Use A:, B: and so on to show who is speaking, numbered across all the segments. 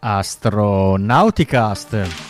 A: Astronauticast.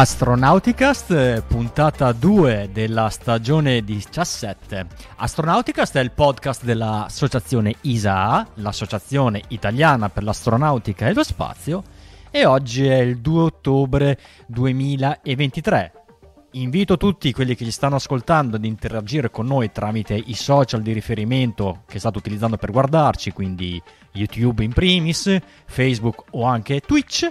A: Astronauticast, puntata 2 della stagione 17. Astronauticast è il podcast dell'associazione ISA, l'associazione italiana per l'astronautica e lo spazio, e oggi è il 2 ottobre 2023. Invito tutti quelli che ci stanno ascoltando ad interagire con noi tramite i social di riferimento che state utilizzando per guardarci, quindi YouTube in primis, Facebook o anche Twitch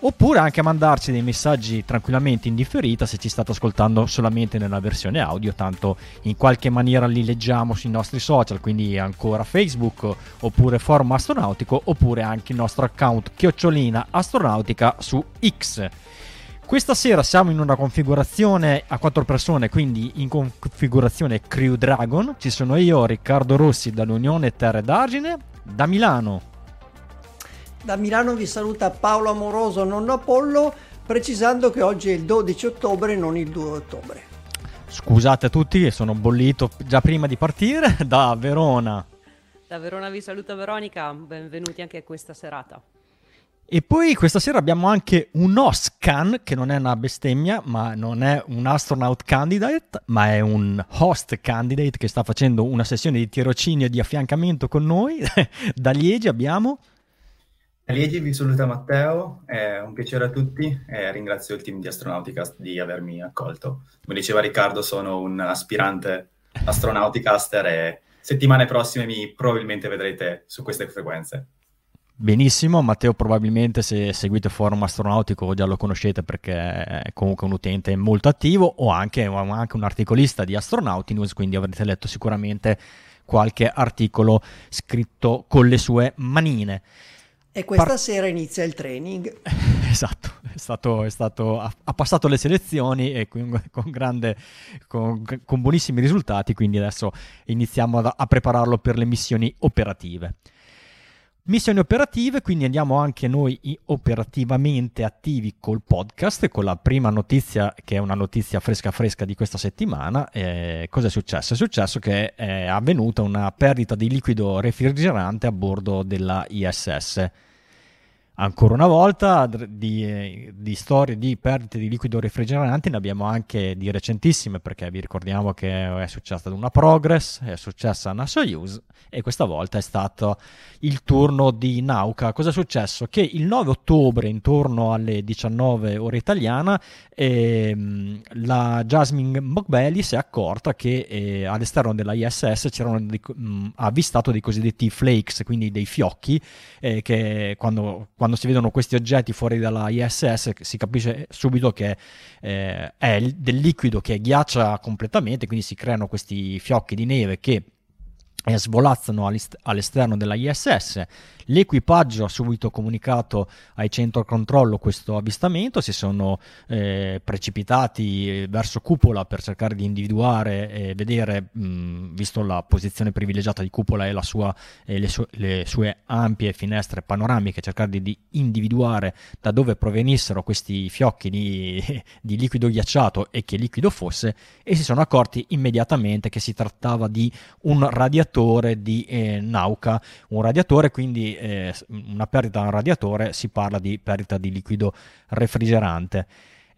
A: oppure anche mandarci dei messaggi tranquillamente in differita se ci state ascoltando solamente nella versione audio, tanto in qualche maniera li leggiamo sui nostri social, quindi ancora Facebook oppure Forum Astronautico oppure anche il nostro account chiocciolina astronautica su X. Questa sera siamo in una configurazione a quattro persone, quindi in configurazione Crew Dragon. Ci sono io, Riccardo Rossi dall'Unione Terre d'Argine, da Milano
B: da Milano vi saluta Paolo Amoroso, nonno Apollo, precisando che oggi è il 12 ottobre, non il 2 ottobre.
A: Scusate a tutti che sono bollito già prima di partire da Verona.
C: Da Verona vi saluta Veronica, benvenuti anche a questa serata.
A: E poi questa sera abbiamo anche un OSCAN, che non è una bestemmia, ma non è un astronaut candidate, ma è un host candidate che sta facendo una sessione di tirocinio e di affiancamento con noi. da Liegi abbiamo
D: Liegi vi saluta Matteo, è un piacere a tutti e ringrazio il team di Astronauticast di avermi accolto. Come diceva Riccardo, sono un aspirante Astronauticaster e settimane prossime mi probabilmente vedrete su queste frequenze.
A: Benissimo, Matteo probabilmente se seguite Forum Astronautico già lo conoscete perché è comunque un utente molto attivo o anche, anche un articolista di Astronauti News, quindi avrete letto sicuramente qualche articolo scritto con le sue manine.
B: E questa Par- sera inizia il training.
A: esatto, è stato, è stato, ha, ha, passato le selezioni e con, con, grande, con, con, buonissimi risultati, quindi adesso iniziamo a, a prepararlo per le missioni operative. Missioni operative, quindi andiamo anche noi operativamente attivi col podcast, con la prima notizia che è una notizia fresca fresca di questa settimana. Eh, cosa è successo? È successo che è avvenuta una perdita di liquido refrigerante a bordo della ISS ancora una volta di, di, storie di perdite di liquido refrigerante ne abbiamo anche di recentissime perché vi ricordiamo che è successa una Progress, è successa una Soyuz e questa volta è stato il turno di Nauka. Cosa è successo? Che il 9 ottobre intorno alle 19 ore italiana ehm, la Jasmine Mogbelli si è accorta che eh, all'esterno della ISS c'erano dei, mh, avvistato dei cosiddetti flakes, quindi dei fiocchi eh, che quando, quando quando si vedono questi oggetti fuori dalla ISS si capisce subito che eh, è del liquido che ghiaccia completamente, quindi si creano questi fiocchi di neve che eh, svolazzano all'esterno della ISS L'equipaggio ha subito comunicato ai centro controllo questo avvistamento, si sono eh, precipitati verso cupola per cercare di individuare e vedere, mh, visto la posizione privilegiata di cupola e, sua, e le, su- le, sue ampie finestre panoramiche, cercare di, di, individuare da dove provenissero questi fiocchi di, di liquido ghiacciato e che liquido fosse e si sono accorti immediatamente che si trattava di un radiatore di eh, Nauka, un radiatore quindi eh, una perdita da un radiatore si parla di perdita di liquido refrigerante.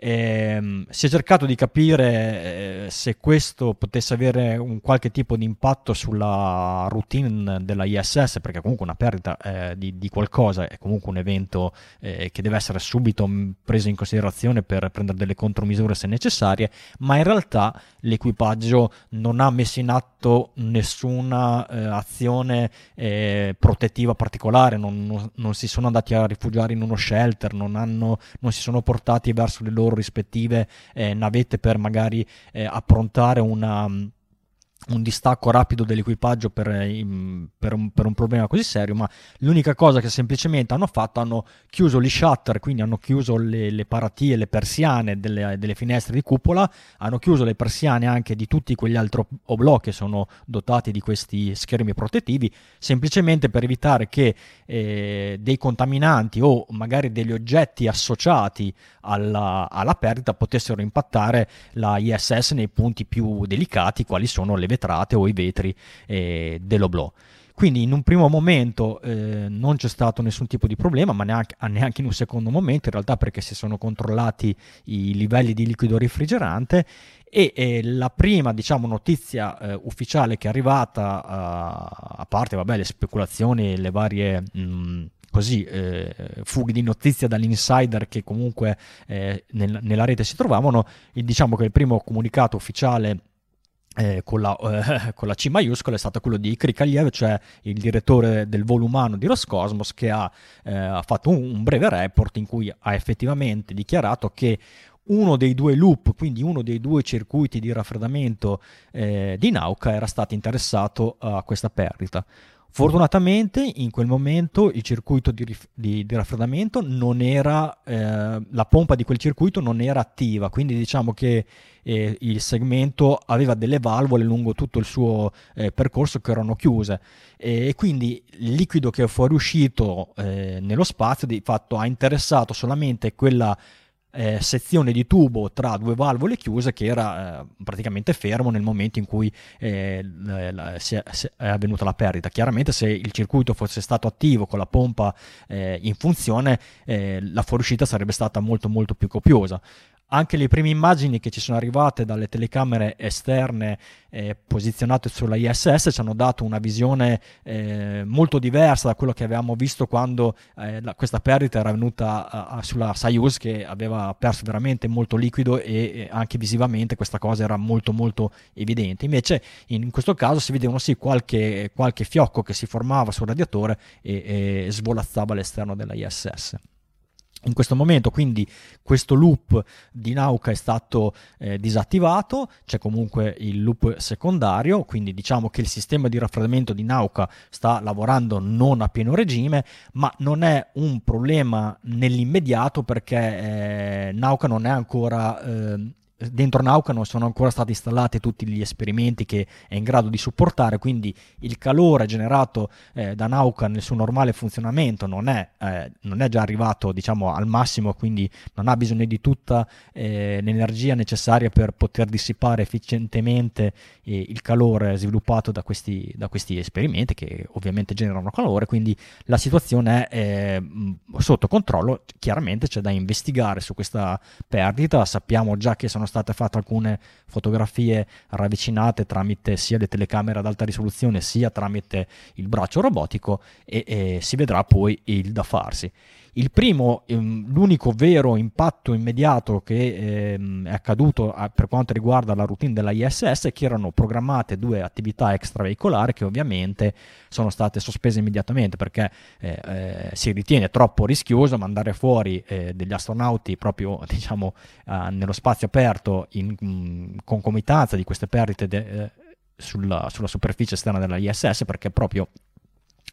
A: Eh, si è cercato di capire eh, se questo potesse avere un qualche tipo di impatto sulla routine della ISS, perché comunque una perdita eh, di, di, qualcosa è comunque un evento eh, che deve essere subito preso in considerazione per prendere delle contromisure se necessarie, ma in realtà l'equipaggio non ha messo in atto nessuna eh, azione eh, protettiva particolare, non, non, non, si sono andati a rifugiare in uno shelter, non, hanno, non si sono portati verso le loro rispettive eh, navette per magari eh, approntare una un distacco rapido dell'equipaggio per, per, un, per, un, problema così serio, ma l'unica cosa che semplicemente hanno fatto hanno chiuso gli shutter, quindi hanno chiuso le, le paratie, le persiane delle, delle, finestre di cupola, hanno chiuso le persiane anche di tutti quegli altri oblò che sono dotati di questi schermi protettivi, semplicemente per evitare che eh, dei contaminanti o magari degli oggetti associati alla, alla perdita potessero impattare la ISS nei punti più delicati, quali sono le vetrate o i vetri eh, dell'oblò. Quindi in un primo momento eh, non c'è stato nessun tipo di problema, ma neanche, neanche, in un secondo momento, in realtà perché si sono controllati i livelli di liquido refrigerante e eh, la prima diciamo, notizia eh, ufficiale che è arrivata, uh, a parte vabbè, le speculazioni e le varie... Mh, mm, così eh, fughe di notizia dall'insider che comunque eh, nel, nella rete si trovavano, diciamo che il primo comunicato ufficiale eh, con, la, eh, con, la, C maiuscola è stato quello di Krikaliev, cioè il direttore del volo umano di Roscosmos, che ha, eh, ha fatto un, un, breve report in cui ha effettivamente dichiarato che uno dei due loop, quindi uno dei due circuiti di raffreddamento eh, di Nauka, era stato interessato a questa perdita. Fortunatamente in quel momento il circuito di, di, di raffreddamento non era, eh, la pompa di quel circuito non era attiva, quindi diciamo che eh, il segmento aveva delle valvole lungo tutto il suo eh, percorso che erano chiuse. E, quindi il liquido che è fuoriuscito eh, nello spazio di fatto ha interessato solamente quella eh, sezione di tubo tra due valvole chiuse che era eh, praticamente fermo nel momento in cui eh, la, si è, si è, avvenuta la perdita. Chiaramente se il circuito fosse stato attivo con la pompa eh, in funzione eh, la fuoriuscita sarebbe stata molto molto più copiosa anche le prime immagini che ci sono arrivate dalle telecamere esterne eh, posizionate sulla ISS ci hanno dato una visione eh, molto diversa da quello che avevamo visto quando eh, la, questa perdita era venuta a, a, sulla Soyuz che aveva perso veramente molto liquido e, e, anche visivamente questa cosa era molto molto evidente. Invece in, questo caso si vedevano sì qualche, qualche, fiocco che si formava sul radiatore e, e svolazzava all'esterno della ISS. In questo momento quindi questo loop di Nauka è stato eh, disattivato, c'è comunque il loop secondario, quindi diciamo che il sistema di raffreddamento di Nauka sta lavorando non a pieno regime, ma non è un problema nell'immediato perché eh, Nauka non è ancora eh, dentro Nauka non sono ancora stati installati tutti gli esperimenti che è in grado di supportare, quindi il calore generato eh, da Nauka nel suo normale funzionamento non è, eh, non è già arrivato diciamo, al massimo, quindi non ha bisogno di tutta eh, l'energia necessaria per poter dissipare efficientemente eh, il calore sviluppato da questi, da questi, esperimenti che ovviamente generano calore, quindi la situazione è eh, sotto controllo, chiaramente c'è da investigare su questa perdita, sappiamo già che sono state fatte alcune fotografie ravvicinate tramite sia le telecamere ad alta risoluzione sia tramite il braccio robotico e, e si vedrà poi il da farsi. Il primo, ehm, l'unico vero impatto immediato che ehm, è accaduto per quanto riguarda la routine della ISS è che erano programmate due attività extraveicolari che ovviamente sono state sospese immediatamente perché eh, eh, si ritiene troppo rischioso mandare fuori eh, degli astronauti proprio diciamo, nello spazio aperto in, in concomitanza di queste perdite de, sulla, sulla superficie esterna della ISS perché proprio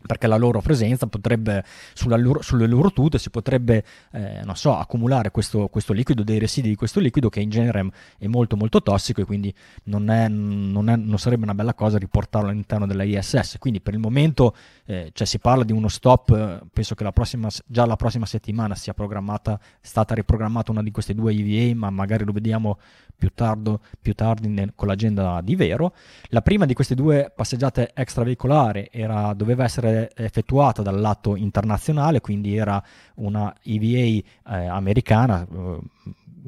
A: perché la loro presenza potrebbe, loro, sulle loro tute si potrebbe, eh, non so, accumulare questo, questo, liquido, dei residui di questo liquido che in genere è molto molto tossico e quindi non, è, non, è, non sarebbe una bella cosa riportarlo all'interno della ISS. Quindi per il momento eh, cioè si parla di uno stop, eh, penso che la prossima, già la prossima settimana sia programmata, stata riprogrammata una di queste due EVA, ma magari lo vediamo più, tardo, più tardi nel, con l'agenda di Vero. La prima di queste due passeggiate extraveicolari era, doveva essere effettuata dal lato internazionale, quindi era una EVA eh, americana. Eh,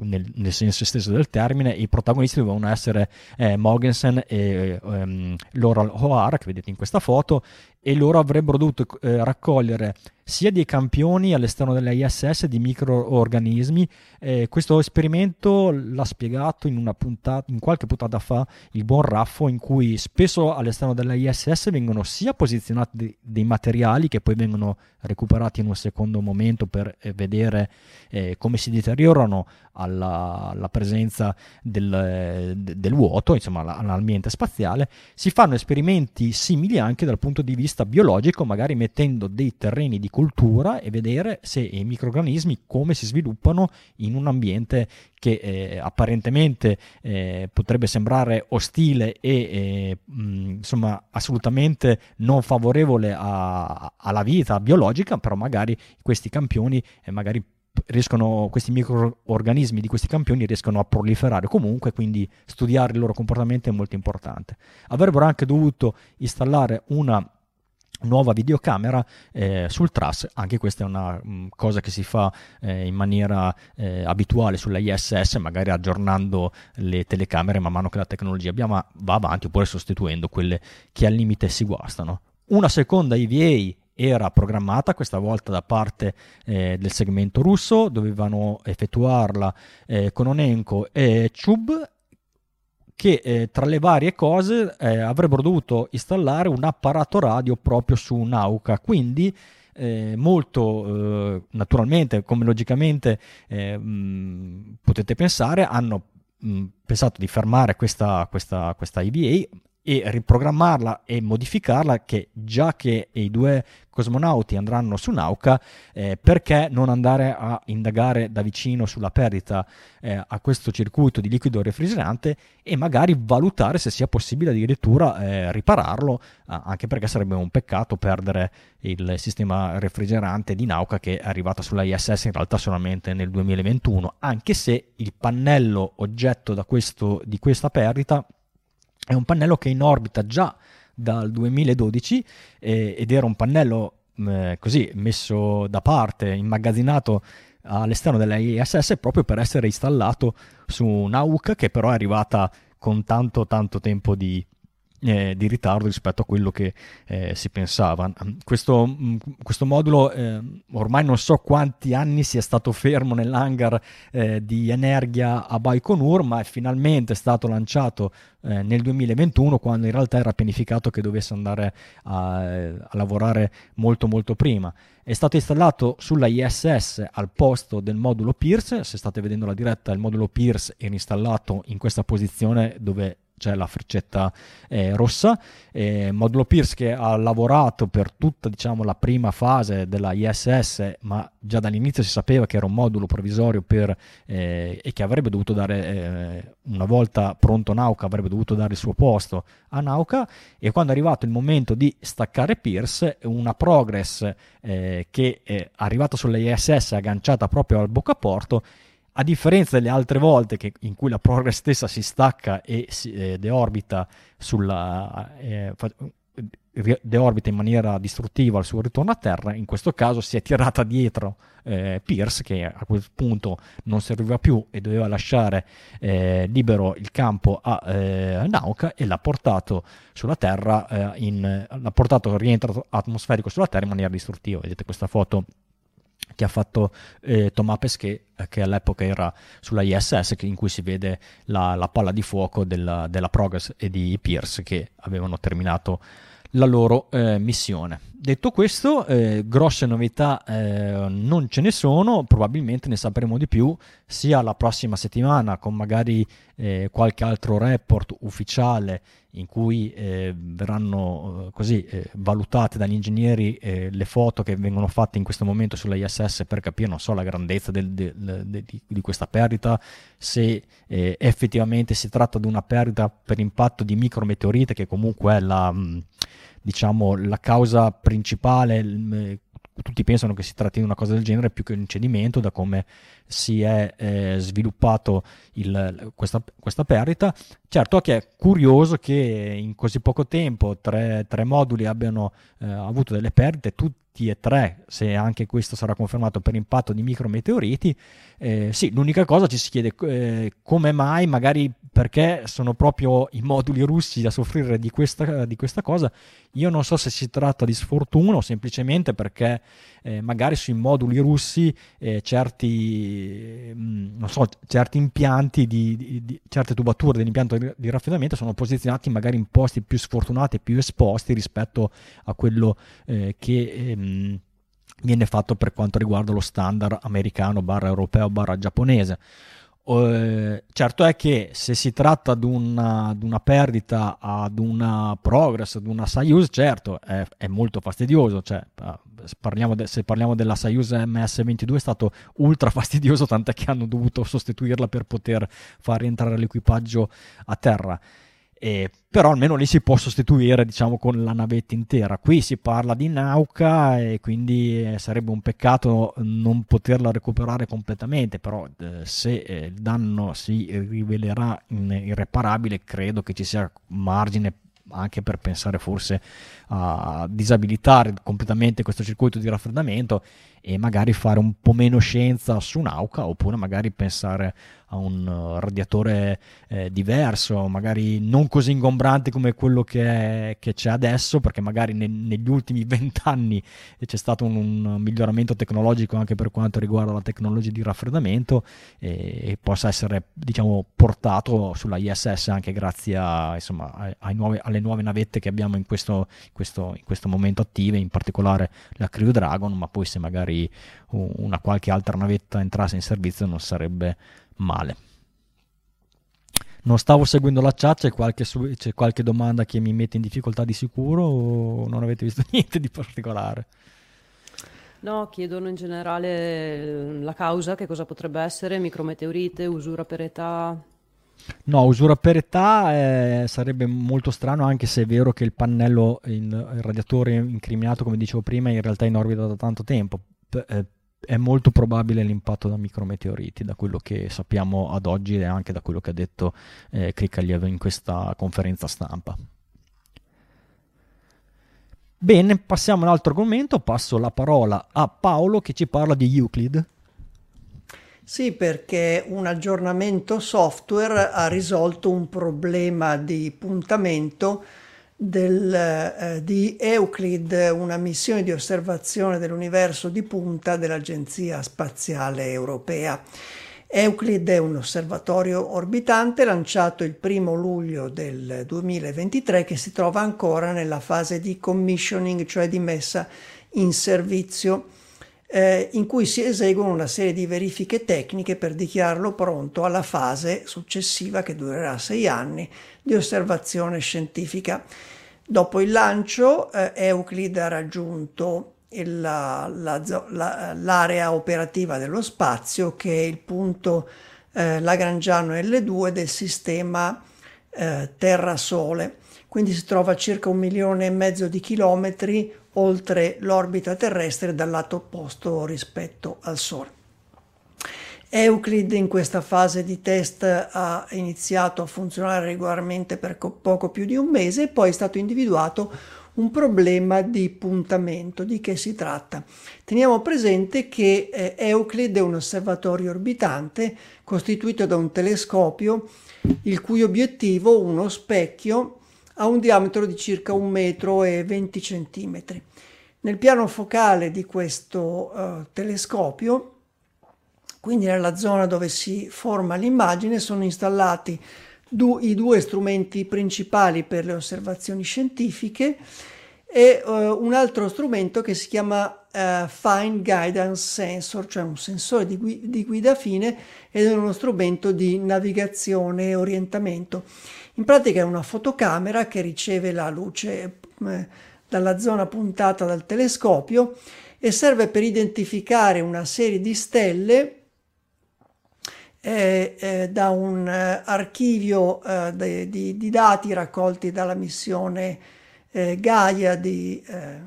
A: nel, nel, senso stesso del termine, i protagonisti dovevano essere eh, Morgensen e ehm, Laurel O'Hara, che vedete in questa foto, e loro avrebbero dovuto eh, raccogliere sia dei campioni all'esterno della ISS di microorganismi. Eh, questo esperimento l'ha spiegato in, una puntata, in qualche puntata fa il buon Raffo, in cui spesso all'esterno della ISS vengono sia posizionati dei, materiali che poi vengono recuperati in un secondo momento per eh, vedere eh, come si deteriorano alla, alla presenza del, del, vuoto, insomma all'ambiente spaziale, si fanno esperimenti simili anche dal punto di vista biologico, magari mettendo dei terreni di cultura e vedere se i microorganismi come si sviluppano in un ambiente che eh, apparentemente eh, potrebbe sembrare ostile e eh, mh, insomma assolutamente non favorevole a, alla vita biologica, però magari questi campioni eh, magari riescono, questi microorganismi di questi campioni riescono a proliferare comunque, quindi studiare il loro comportamento è molto importante. Avrebbero anche dovuto installare una nuova videocamera eh, sul TRAS, anche questa è una mh, mm, cosa che si fa eh, in maniera eh, abituale sulla ISS, magari aggiornando le telecamere man mano che la tecnologia va avanti oppure sostituendo quelle che al limite si guastano. Una seconda EVA era programmata questa volta da parte eh, del segmento russo, dovevano effettuarla eh, Kononenko e Chub che eh, tra le varie cose eh, avrebbero dovuto installare un apparato radio proprio su Nauka, quindi eh, molto eh, naturalmente, come logicamente mh, mm, potete pensare, hanno mh, pensato di fermare questa, questa, questa EVA e riprogrammarla e modificarla che già che i due cosmonauti andranno su Nauka eh, perché non andare a indagare da vicino sulla perdita eh, a questo circuito di liquido refrigerante e magari valutare se sia possibile addirittura eh, ripararlo anche perché sarebbe un peccato perdere il sistema refrigerante di Nauka che è arrivato sulla ISS in realtà solamente nel 2021 anche se il pannello oggetto questo, di questa perdita è un pannello che in orbita già dal 2012 eh, ed era un pannello eh, così messo da parte, immagazzinato all'esterno della ISS proprio per essere installato su Nauka che però è arrivata con tanto tanto tempo di, eh, di ritardo rispetto a quello che eh, si pensava. Questo, mm, questo modulo eh, ormai non so quanti anni sia stato fermo nell'hangar eh, di Energia a Baikonur, ma è finalmente stato lanciato eh, nel 2021 quando in realtà era pianificato che dovesse andare a, a lavorare molto molto prima. È stato installato sulla ISS al posto del modulo Pierce, se state vedendo la diretta il modulo Pierce era installato in questa posizione dove c'è la freccetta eh, rossa. Eh, Modulo Pierce che ha lavorato per tutta diciamo, la prima fase della ISS, ma già dall'inizio si sapeva che era un modulo provvisorio per, eh, e che avrebbe dovuto dare, eh, una volta pronto Nauka, avrebbe dovuto dare il suo posto a Nauka. E quando è arrivato il momento di staccare Pierce, una Progress eh, che è arrivata sulla ISS agganciata proprio al boccaporto a differenza delle altre volte che, in cui la Progress stessa si stacca e si, eh, deorbita, sulla, eh, deorbita in maniera distruttiva al suo ritorno a terra, in questo caso si è tirata dietro eh, Pierce che a quel punto non serviva più e doveva lasciare eh, libero il campo a eh, Nauka e l'ha portato sulla Terra, eh, in, l'ha portato rientro atmosferico sulla Terra in maniera distruttiva. Vedete questa foto che ha fatto eh, Thomas Pesquet, che all'epoca era sulla ISS, in cui si vede la, la palla di fuoco della, della, Progress e di Pierce che avevano terminato la loro eh, missione. Detto questo, eh, grosse novità eh, non ce ne sono, probabilmente ne sapremo di più sia la prossima settimana con magari eh, qualche altro report ufficiale in cui eh, verranno eh, così eh, valutate dagli ingegneri le foto che vengono fatte in questo momento sulla ISS per capire, non so, la grandezza del, del, del, di, questa perdita, se effettivamente si tratta di una perdita per impatto di micrometeorite che comunque è la... Mh, diciamo, la causa principale, tutti pensano che si tratti di una cosa del genere più che un cedimento, da come si è eh, sviluppato il, questa, questa, perdita. Certo che è curioso che in così poco tempo tre, tre moduli abbiano eh, avuto delle perdite, tutti TE3, se anche questo sarà confermato per impatto di micrometeoriti. Eh, sì, l'unica cosa ci si chiede eh, come mai, magari perché sono proprio i moduli russi a soffrire di questa, di questa cosa. Io non so se si tratta di sfortuna o semplicemente perché eh, magari sui moduli russi eh, certi, mh, mm, so, certi, impianti, di, di, di, certe tubature dell'impianto di, raffreddamento sono posizionati magari in posti più sfortunati e più esposti rispetto a quello eh, che... Ehm, viene fatto per quanto riguarda lo standard americano barra europeo barra giapponese Uh, certo è che se si tratta di una, di una, perdita ad una Progress, ad una Soyuz, certo è, è molto fastidioso. Cioè, parliamo de, se parliamo della Soyuz MS-22 è stato ultra fastidioso, tant'è che hanno dovuto sostituirla per poter far rientrare l'equipaggio a terra. Eh, però almeno lì si può sostituire diciamo con la navetta intera. Qui si parla di Nauca e quindi eh, sarebbe un peccato non poterla recuperare completamente però eh, se eh, il danno si rivelerà irreparabile credo che ci sia margine anche per pensare forse a disabilitare completamente questo circuito di raffreddamento e magari fare un po' meno scienza su Nauka oppure magari pensare a un uh, radiatore eh, diverso, magari non così ingombrante come quello che, è, che c'è adesso, perché magari ne, negli ultimi vent'anni c'è stato un, un, miglioramento tecnologico anche per quanto riguarda la tecnologia di raffreddamento e, e possa essere diciamo, portato sulla ISS anche grazie a, insomma, ai nuove, alle nuove navette che abbiamo in questo, questo, in questo momento attive, in particolare la Crew Dragon, ma poi se magari una qualche altra navetta entrasse in servizio non sarebbe male. Non stavo seguendo la chat, c'è qualche, c'è qualche domanda che mi mette in difficoltà di sicuro o non avete visto niente di particolare?
C: No, chiedono in generale eh, la causa, che cosa potrebbe essere, micrometeorite, usura per età.
A: No, usura per età eh, sarebbe molto strano, anche se è vero che il pannello, il, il, radiatore incriminato, come dicevo prima, in realtà è in orbita da tanto tempo. Eh, è molto probabile l'impatto da micrometeoriti, da quello che sappiamo ad oggi e anche da quello che ha detto eh, Krikalev in questa conferenza stampa. Bene, passiamo a un altro argomento, passo la parola a Paolo che ci parla di Euclid.
B: Sì, perché un aggiornamento software ha risolto un problema di puntamento del, eh, di Euclid, una missione di osservazione dell'universo di punta dell'Agenzia Spaziale Europea. Euclid è un osservatorio orbitante lanciato il primo luglio del 2023 che si trova ancora nella fase di commissioning, cioè di messa in servizio, eh, in cui si eseguono una serie di verifiche tecniche per dichiararlo pronto alla fase successiva, che durerà sei anni, di osservazione scientifica. Dopo il lancio, eh, Euclid ha raggiunto il, la, la, la, l'area operativa dello spazio, che è il punto eh, Lagrangiano L2 del sistema eh, Terra-Sole. Quindi si trova a circa un milione e mezzo di chilometri oltre l'orbita terrestre dal lato opposto rispetto al Sole. Euclid in questa fase di test ha iniziato a funzionare regolarmente per poco più di un mese e poi è stato individuato un problema di puntamento. Di che si tratta? Teniamo presente che eh, Euclid è un osservatorio orbitante costituito da un telescopio il cui obiettivo, uno specchio, ha un diametro di circa un metro e 20 centimetri. Nel piano focale di questo uh, telescopio quindi nella zona dove si forma l'immagine sono installati du- i due strumenti principali per le osservazioni scientifiche e uh, un altro strumento che si chiama uh, Fine Guidance Sensor, cioè un sensore di, gui- di, guida fine ed è uno strumento di navigazione e orientamento. In pratica è una fotocamera che riceve la luce eh, dalla zona puntata dal telescopio e serve per identificare una serie di stelle eh, eh, da un eh, archivio de, di, di, dati raccolti dalla missione eh, Gaia di eh,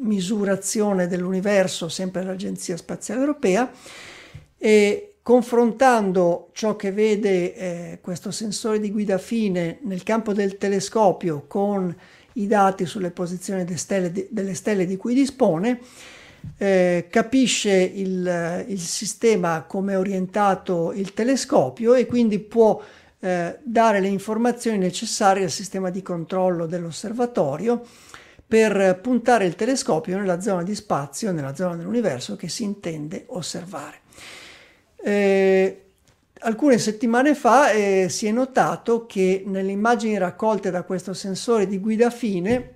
B: misurazione dell'universo, sempre dall'Agenzia Spaziale Europea, e confrontando ciò che vede eh, questo sensore di guida fine nel campo del telescopio con i dati sulle posizioni delle stelle di, delle stelle di cui dispone, eh, capisce il, il, sistema come è orientato il telescopio e quindi può eh, dare le informazioni necessarie al sistema di controllo dell'osservatorio per puntare il telescopio nella zona di spazio, nella zona dell'universo che si intende osservare. Eh, alcune settimane fa eh, si è notato che nelle immagini raccolte da questo sensore di guida fine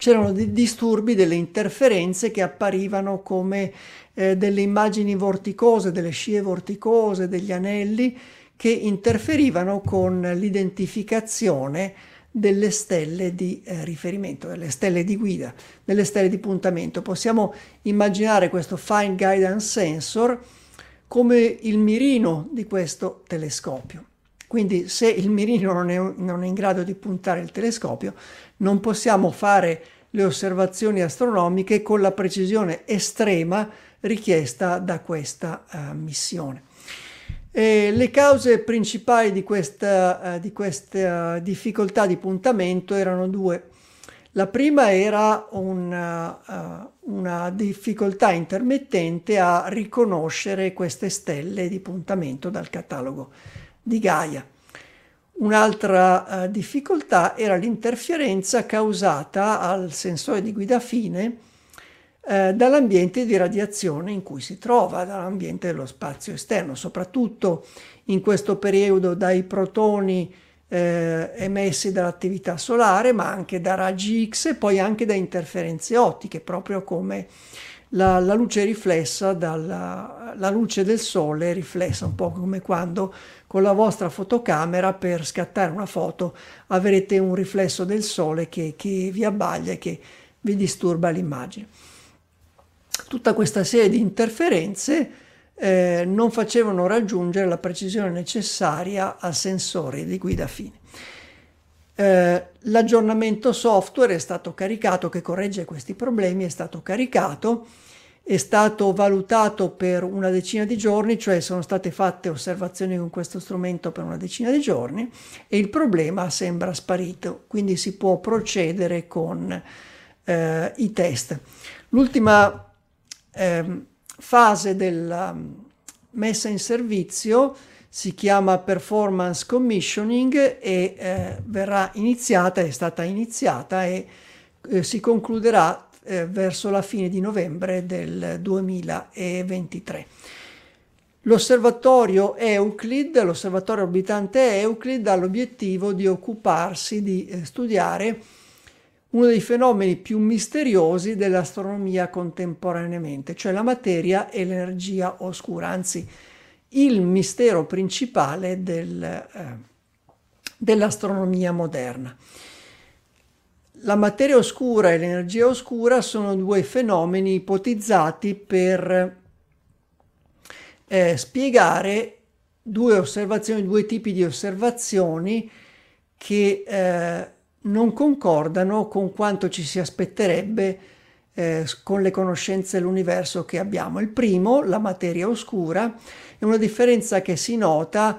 B: c'erano dei disturbi, delle interferenze che apparivano come eh, delle immagini vorticose, delle scie vorticose, degli anelli che interferivano con l'identificazione delle stelle di eh, riferimento, delle stelle di guida, delle stelle di puntamento. Possiamo immaginare questo Fine Guidance Sensor come il mirino di questo telescopio. Quindi se il mirino non è, non è in grado di puntare il telescopio, non possiamo fare le osservazioni astronomiche con la precisione estrema richiesta da questa uh, missione. E le cause principali di questa, uh, di questa difficoltà di puntamento erano due. La prima era una, uh, una, difficoltà intermittente a riconoscere queste stelle di puntamento dal catalogo di Gaia. Un'altra uh, difficoltà era l'interferenza causata al sensore di guida fine uh, dall'ambiente di radiazione in cui si trova, dall'ambiente dello spazio esterno, soprattutto in questo periodo dai protoni eh, emessi dall'attività solare, ma anche da raggi X e poi anche da interferenze ottiche, proprio come la, la luce riflessa dalla la luce del sole riflessa, un po' come quando con la vostra fotocamera per scattare una foto avrete un riflesso del sole che, che vi abbaglia e che vi disturba l'immagine. Tutta questa serie di interferenze eh, non facevano raggiungere la precisione necessaria al sensore di guida fine. Eh, l'aggiornamento software è stato caricato che corregge questi problemi, è stato caricato, è stato valutato per una decina di giorni, cioè sono state fatte osservazioni con questo strumento per una decina di giorni e il problema sembra sparito, quindi si può procedere con eh, i test. L'ultima eh, fase della mm, messa in servizio si chiama performance commissioning e eh, verrà iniziata, è stata iniziata e eh, si concluderà eh, verso la fine di novembre del 2023. L'osservatorio Euclid, l'osservatorio orbitante Euclid, ha l'obiettivo di occuparsi di eh, studiare uno dei fenomeni più misteriosi dell'astronomia contemporaneamente, cioè la materia e l'energia oscura, anzi il mistero principale del, eh, dell'astronomia moderna. La materia oscura e l'energia oscura sono due fenomeni ipotizzati per eh, spiegare due osservazioni, due tipi di osservazioni che eh, non concordano con quanto ci si aspetterebbe eh, con le conoscenze dell'universo che abbiamo. Il primo, la materia oscura, è una differenza che si nota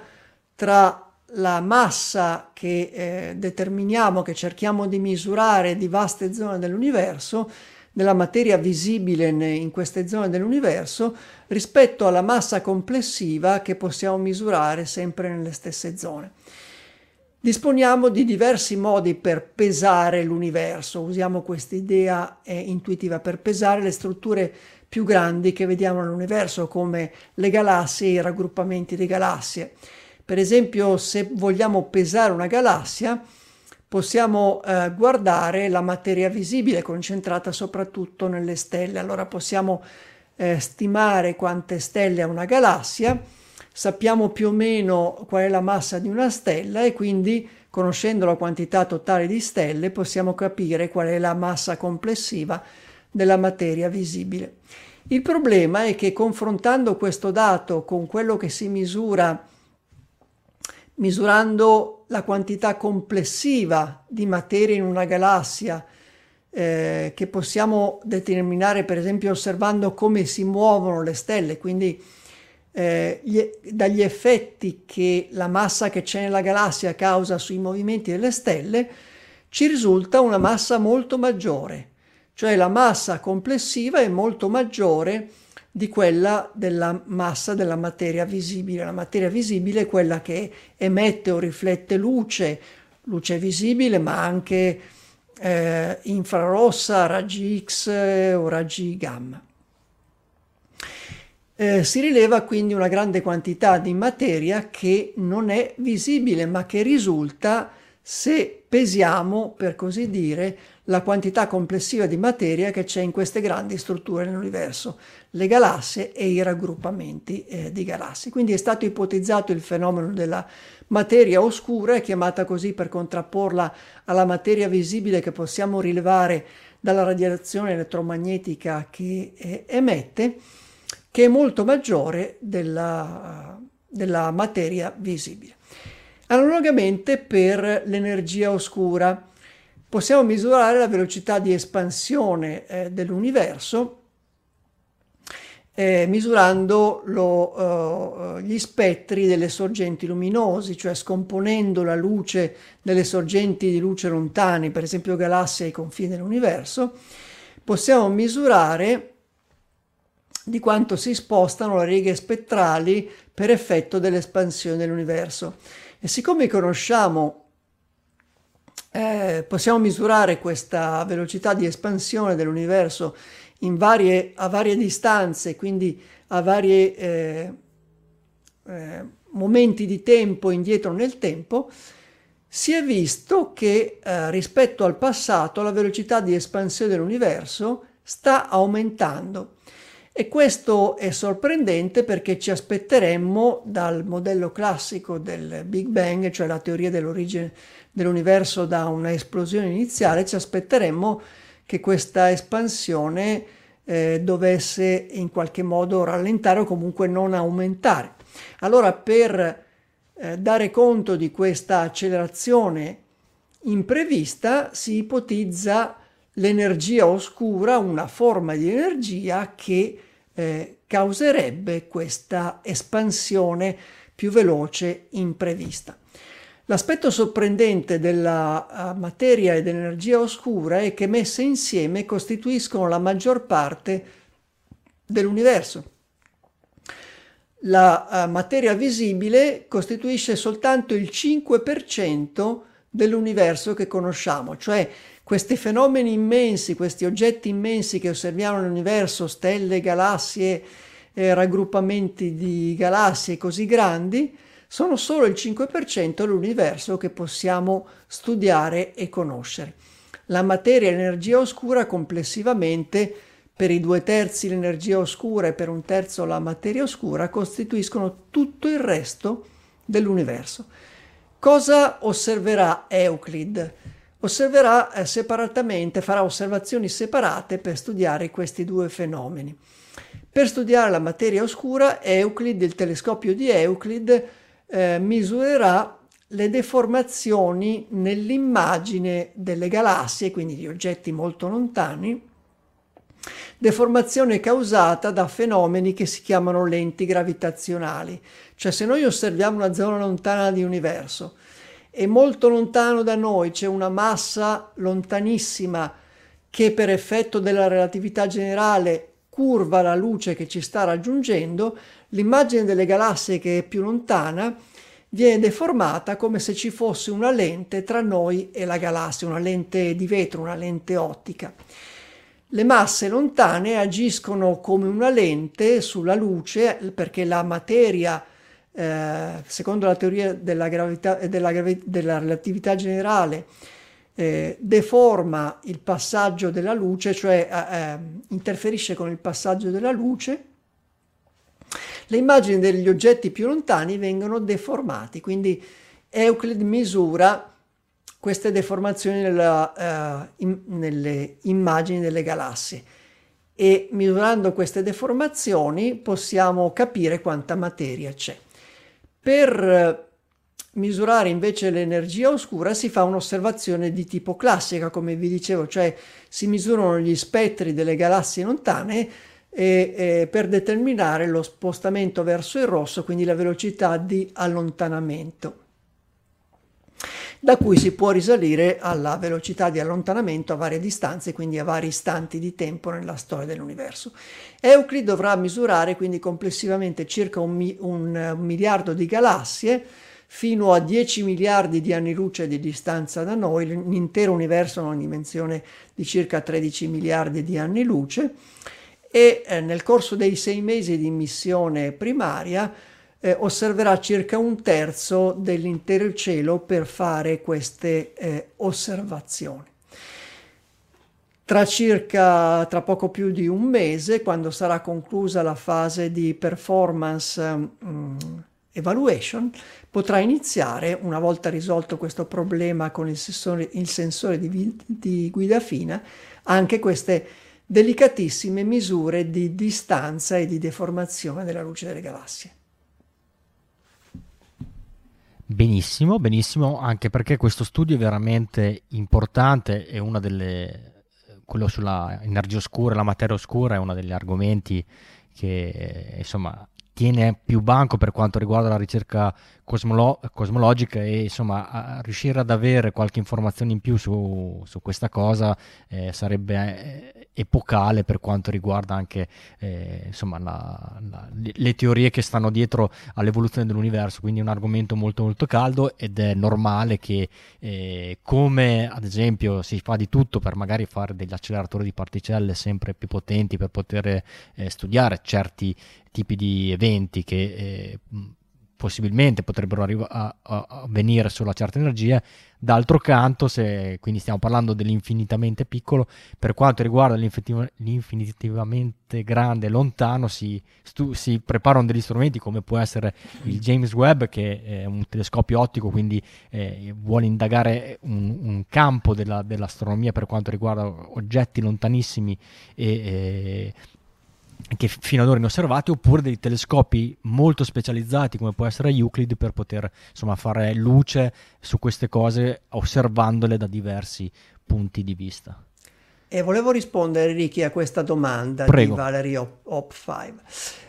B: tra la massa che eh, determiniamo, che cerchiamo di misurare di vaste zone dell'universo, della materia visibile in queste zone dell'universo, rispetto alla massa complessiva che possiamo misurare sempre nelle stesse zone. Disponiamo di diversi modi per pesare l'universo, usiamo questa idea eh, intuitiva per pesare le strutture più grandi che vediamo nell'universo come le galassie e i raggruppamenti di galassie. Per esempio, se vogliamo pesare una galassia, possiamo eh, guardare la materia visibile concentrata soprattutto nelle stelle. Allora possiamo eh, stimare quante stelle ha una galassia sappiamo più o meno qual è la massa di una stella e quindi conoscendo la quantità totale di stelle possiamo capire qual è la massa complessiva della materia visibile. Il problema è che confrontando questo dato con quello che si misura misurando la quantità complessiva di materia in una galassia eh, che possiamo determinare per esempio osservando come si muovono le stelle, quindi eh, gli, dagli effetti che la massa che c'è nella galassia causa sui movimenti delle stelle, ci risulta una massa molto maggiore. cioè la massa complessiva è molto maggiore di quella della massa della materia visibile. La materia visibile è quella che emette o riflette luce, luce visibile, ma anche eh, infrarossa, raggi X o raggi gamma. Eh, si rileva quindi una grande quantità di materia che non è visibile, ma che risulta se pesiamo, per così dire, la quantità complessiva di materia che c'è in queste grandi strutture nell'universo, le galassie e i raggruppamenti eh, di galassie. Quindi è stato ipotizzato il fenomeno della materia oscura, chiamata così per contrapporla alla materia visibile che possiamo rilevare dalla radiazione elettromagnetica che eh, emette, che è molto maggiore della, della materia visibile. Analogamente per l'energia oscura possiamo misurare la velocità di espansione eh, dell'universo eh, misurando lo, uh, gli spettri delle sorgenti luminosi, cioè scomponendo la luce delle sorgenti di luce lontane, per esempio galassie ai confini dell'universo, possiamo misurare di quanto si spostano le righe spettrali per effetto dell'espansione dell'universo. E siccome conosciamo eh, possiamo misurare questa velocità di espansione dell'universo varie, a varie distanze, quindi a vari eh, eh, momenti di tempo indietro nel tempo, si è visto che eh, rispetto al passato la velocità di espansione dell'universo sta aumentando. E questo è sorprendente perché ci aspetteremmo dal modello classico del Big Bang, cioè la teoria dell'origine dell'universo da una esplosione iniziale, ci aspetteremmo che questa espansione eh, dovesse in qualche modo rallentare o comunque non aumentare. Allora per eh, dare conto di questa accelerazione imprevista si ipotizza l'energia oscura, una forma di energia che eh, causerebbe questa espansione più veloce imprevista. L'aspetto sorprendente della uh, materia e dell'energia oscura è che messe insieme costituiscono la maggior parte dell'universo. La uh, materia visibile costituisce soltanto il 5% dell'universo che conosciamo, cioè questi fenomeni immensi, questi oggetti immensi che osserviamo nell'universo, stelle, galassie, eh, raggruppamenti di galassie così grandi, sono solo il 5% dell'universo che possiamo studiare e conoscere. La materia e l'energia oscura complessivamente, per i due terzi l'energia oscura e per un terzo la materia oscura, costituiscono tutto il resto dell'universo. Cosa osserverà Euclid? Osserverà eh, separatamente, farà osservazioni separate per studiare questi due fenomeni. Per studiare la materia oscura, Euclid, il telescopio di Euclid, eh, misurerà le deformazioni nell'immagine delle galassie, quindi di oggetti molto lontani, deformazione causata da fenomeni che si chiamano lenti gravitazionali. Cioè se noi osserviamo una zona lontana di universo e molto lontano da noi c'è una massa lontanissima che per effetto della relatività generale curva la luce che ci sta raggiungendo, l'immagine delle galassie che è più lontana viene deformata come se ci fosse una lente tra noi e la galassia, una lente di vetro, una lente ottica. Le masse lontane agiscono come una lente sulla luce perché la materia eh, secondo la teoria della, gravità, della, gravi, della relatività generale, eh, deforma il passaggio della luce, cioè eh, eh, interferisce con il passaggio della luce, le immagini degli oggetti più lontani vengono deformati, quindi Euclid misura queste deformazioni nella, uh, in, nelle immagini delle galassie e misurando queste deformazioni possiamo capire quanta materia c'è. Per eh, misurare invece l'energia oscura si fa un'osservazione di tipo classica, come vi dicevo, cioè si misurano gli spettri delle galassie lontane e, e per determinare lo spostamento verso il rosso, quindi la velocità di allontanamento. Da cui si può risalire alla velocità di allontanamento a varie distanze, quindi a vari istanti di tempo nella storia dell'universo. Euclid dovrà misurare quindi complessivamente circa un, mi- un miliardo di galassie, fino a 10 miliardi di anni luce di distanza da noi, l'intero universo ha una dimensione di circa 13 miliardi di anni luce e eh, nel corso dei sei mesi di missione primaria eh, osserverà circa un terzo dell'intero cielo per fare queste eh, osservazioni. Tra circa, tra poco più di un mese, quando sarà conclusa la fase di performance um, evaluation, potrà iniziare, una volta risolto questo problema con il sensore, il sensore di, di guida fina, anche queste delicatissime misure di distanza e di deformazione della luce delle galassie.
A: Benissimo, benissimo, anche perché questo studio è veramente importante, è una delle, quello sulla energia oscura, la materia oscura è uno degli argomenti che insomma tiene più banco per quanto riguarda la ricerca cosmolo- cosmologica e insomma riuscire ad avere qualche informazione in più su, su questa cosa eh, sarebbe eh, epocale per quanto riguarda anche eh, insomma la, la, le teorie che stanno dietro all'evoluzione dell'universo. Quindi è un argomento molto molto caldo ed è normale che eh, come ad esempio si fa di tutto per magari fare degli acceleratori di particelle sempre più potenti per poter eh, studiare certi tipi di eventi che eh, possibilmente potrebbero arriva- a, a, a venire solo a certe energie. D'altro canto, se quindi stiamo parlando dell'infinitamente piccolo, per quanto riguarda l'infinitivamente grande e lontano, si, stu- si, preparano degli strumenti come può essere il James Webb, che è un telescopio ottico, quindi eh, vuole indagare un, un campo della, dell'astronomia per quanto riguarda oggetti lontanissimi e, e che fino ad ora inosservati, oppure dei telescopi molto specializzati come può essere Euclid per poter insomma, fare luce su queste cose osservandole da diversi punti di vista.
B: E volevo rispondere, Ricky, a questa domanda
A: Prego.
B: di Valerie Op5,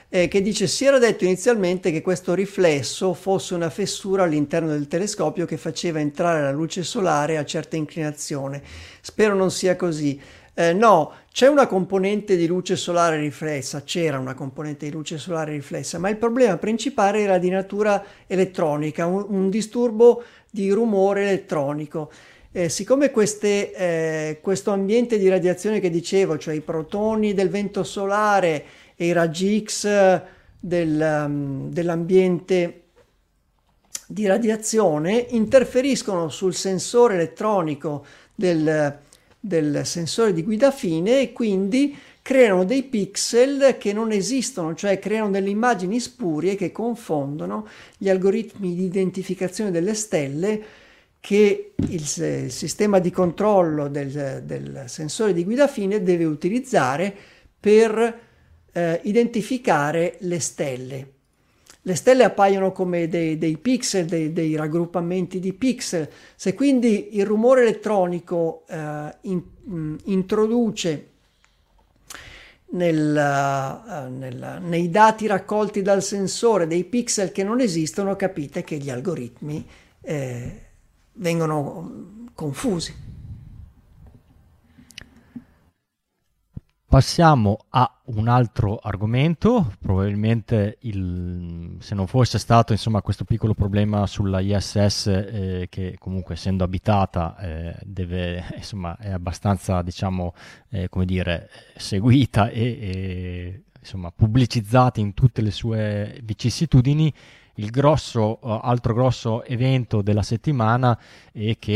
B: eh, che dice: Si era detto inizialmente che questo riflesso fosse una fessura all'interno del telescopio che faceva entrare la luce solare a certa inclinazione. Spero non sia così. Eh, no, c'è una componente di luce solare riflessa, c'era una componente di luce solare riflessa, ma il problema principale era di natura elettronica, un, un disturbo di rumore elettronico. Eh, siccome queste, eh, questo ambiente di radiazione che dicevo, cioè i protoni del vento solare e i raggi X del, um, dell'ambiente di radiazione interferiscono sul sensore elettronico del, del sensore di guida fine e quindi creano dei pixel che non esistono, cioè creano delle immagini spurie che confondono gli algoritmi di identificazione delle stelle che il sistema di controllo del, del sensore di guida fine deve utilizzare per eh, identificare le stelle. Le stelle appaiono come dei, dei pixel, dei, dei, raggruppamenti di pixel. Se quindi il rumore elettronico eh, in, mh, introduce nel, uh, nel, nei dati raccolti dal sensore dei pixel che non esistono, capite che gli algoritmi eh, vengono confusi.
A: Passiamo a un altro argomento, probabilmente il, se non fosse stato insomma, questo piccolo problema sulla ISS eh, che comunque essendo abitata eh, deve, insomma, è abbastanza diciamo, eh, dire, seguita e, e insomma, pubblicizzata in tutte le sue vicissitudini, il grosso, uh, altro grosso evento della settimana e che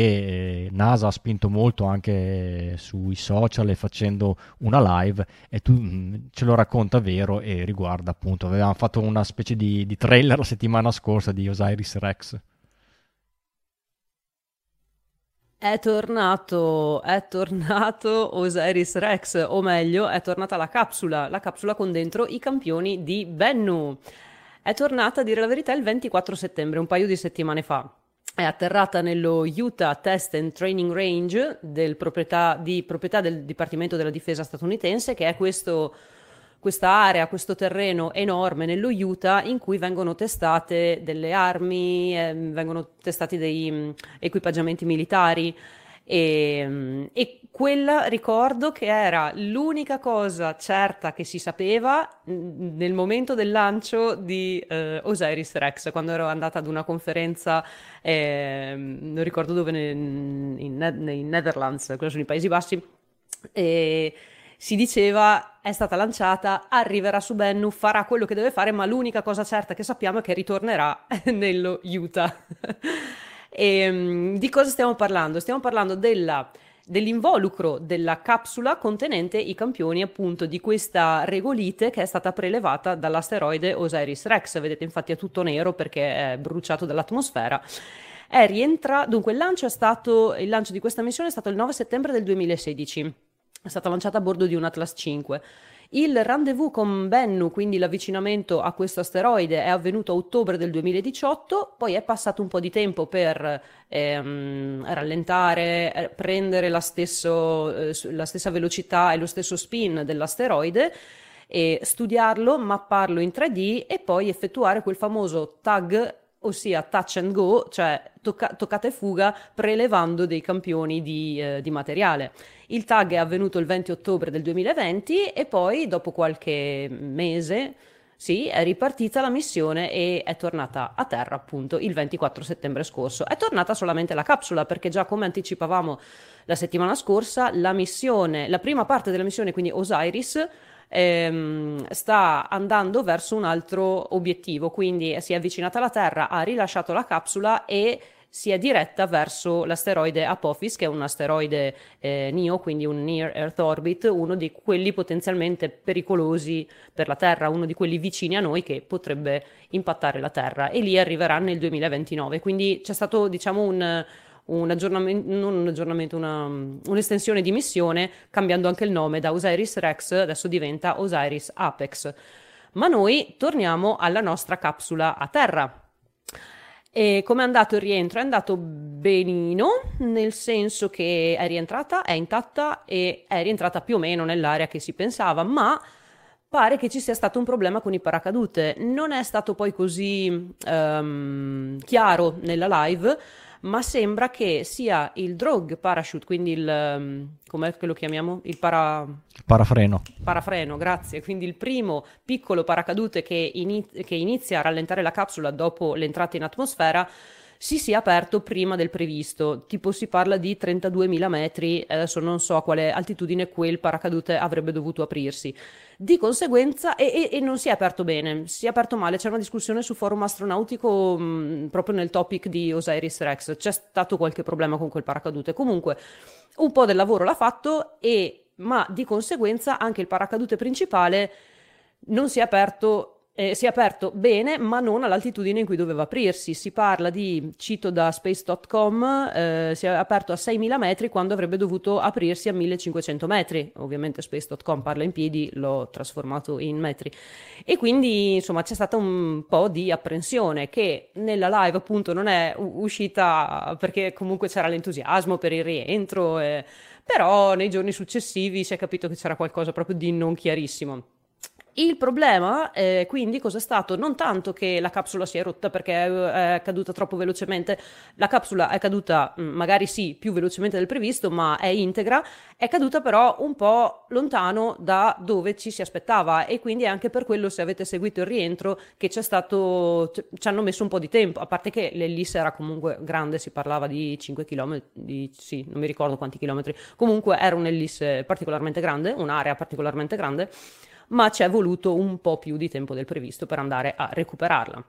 A: eh, NASA ha spinto molto anche sui social e facendo una live e tu mh, mm, ce lo racconta vero e riguarda appunto, avevamo fatto una specie di, di trailer la settimana scorsa di Osiris Rex.
C: È tornato, è tornato Osiris Rex, o meglio, è tornata la capsula, la capsula con dentro i campioni di Bennu. È tornata a dire la verità il 24 settembre, un paio di settimane fa. È atterrata nello Utah Test and Training Range proprietà, di proprietà del Dipartimento della Difesa statunitense, che è questo questa area, questo terreno enorme nello Utah in cui vengono testate delle armi, eh, vengono testati dei mh, equipaggiamenti militari. E, e, quella ricordo che era l'unica cosa certa che si sapeva nel momento del lancio di eh, Osiris Rex, quando ero andata ad una conferenza, eh, non ricordo dove, in, nei Netherlands, quello sono i Paesi Bassi, e si diceva è stata lanciata, arriverà su Bennu, farà quello che deve fare, ma l'unica cosa certa che sappiamo è che ritornerà nello Utah. e, um, di cosa stiamo parlando? Stiamo parlando della, dell'involucro della capsula contenente i campioni appunto di questa regolite che è stata prelevata dall'asteroide Osiris Rex. Vedete infatti è tutto nero perché è bruciato dall'atmosfera. È rientra... Dunque il lancio, stato... il lancio di questa missione è stato il 9 settembre del 2016 è stata lanciata a bordo di un Atlas 5. Il rendezvous con Bennu, quindi l'avvicinamento a questo asteroide, è avvenuto a ottobre del 2018, poi è passato un po' di tempo per ehm, rallentare, eh, prendere la, stesso, eh, la stessa velocità e lo stesso spin dell'asteroide e studiarlo, mapparlo in 3D e poi effettuare quel famoso tag ossia touch and go, cioè tocca- toccata e fuga, prelevando dei campioni di, eh, di, materiale. Il tag è avvenuto il 20 ottobre del 2020 e poi dopo qualche mese sì, è ripartita la missione e è tornata a terra appunto il 24 settembre scorso. È tornata solamente la capsula perché già come anticipavamo la settimana scorsa, la missione, la prima parte della missione, quindi Osiris, ehm, sta andando verso un altro obiettivo, quindi si è avvicinata alla Terra, ha rilasciato la capsula e si è diretta verso l'asteroide Apophis, che è un asteroide eh, NEO, quindi un Near Earth Orbit, uno di quelli potenzialmente pericolosi per la Terra, uno di quelli vicini a noi che potrebbe impattare la Terra e lì arriverà nel 2029. Quindi c'è stato, diciamo, un, un aggiornamento, non un aggiornamento, una, un'estensione di missione, cambiando anche il nome da Osiris Rex, adesso diventa Osiris Apex. Ma noi torniamo alla nostra capsula a terra. E come è andato il rientro? È andato benino, nel senso che è rientrata, è intatta e è rientrata più o meno nell'area che si pensava, ma pare che ci sia stato un problema con i paracadute. Non è stato poi così um, chiaro nella live, ma sembra che sia il drog parachute, quindi il, um, com'è che lo chiamiamo? Il, para...
A: il parafreno.
C: Parafreno, grazie. Quindi il primo piccolo paracadute che, iniz- che inizia a rallentare la capsula dopo l'entrata in atmosfera si sia aperto prima del previsto, tipo si parla di 32.000 metri, adesso non so a quale altitudine quel paracadute avrebbe dovuto aprirsi. Di conseguenza, e, e, e non si è aperto bene, si è aperto male, c'è una discussione su forum astronautico mh, proprio nel topic di Osiris Rex, c'è stato qualche problema con quel paracadute. Comunque, un po' del lavoro l'ha fatto, e, ma di conseguenza anche il paracadute principale non si è aperto eh, si è aperto bene, ma non all'altitudine in cui doveva aprirsi. Si parla di, cito da space.com, eh, si è aperto a 6.000 metri quando avrebbe dovuto aprirsi a 1.500 metri. Ovviamente space.com parla in piedi, l'ho trasformato in metri. E quindi, insomma, c'è stata un po' di apprensione che nella live appunto non è uscita perché comunque c'era l'entusiasmo per il rientro, eh, però nei giorni successivi si è capito che c'era qualcosa proprio di non chiarissimo. Il problema, eh, quindi, cos'è stato? Non tanto che la capsula si è rotta perché è caduta troppo velocemente, la capsula è caduta mm, magari sì più velocemente del previsto, ma è integra, è caduta però un po' lontano da dove ci si aspettava e quindi è anche per quello, se avete seguito il rientro, che c'è stato, ci hanno messo un po' di tempo, a parte che l'ellisse era comunque grande, si parlava di 5 km, di, sì, non mi ricordo quanti chilometri, comunque era un'ellisse particolarmente grande, un'area particolarmente grande ma ci è voluto un po' più di tempo del previsto per andare a recuperarla.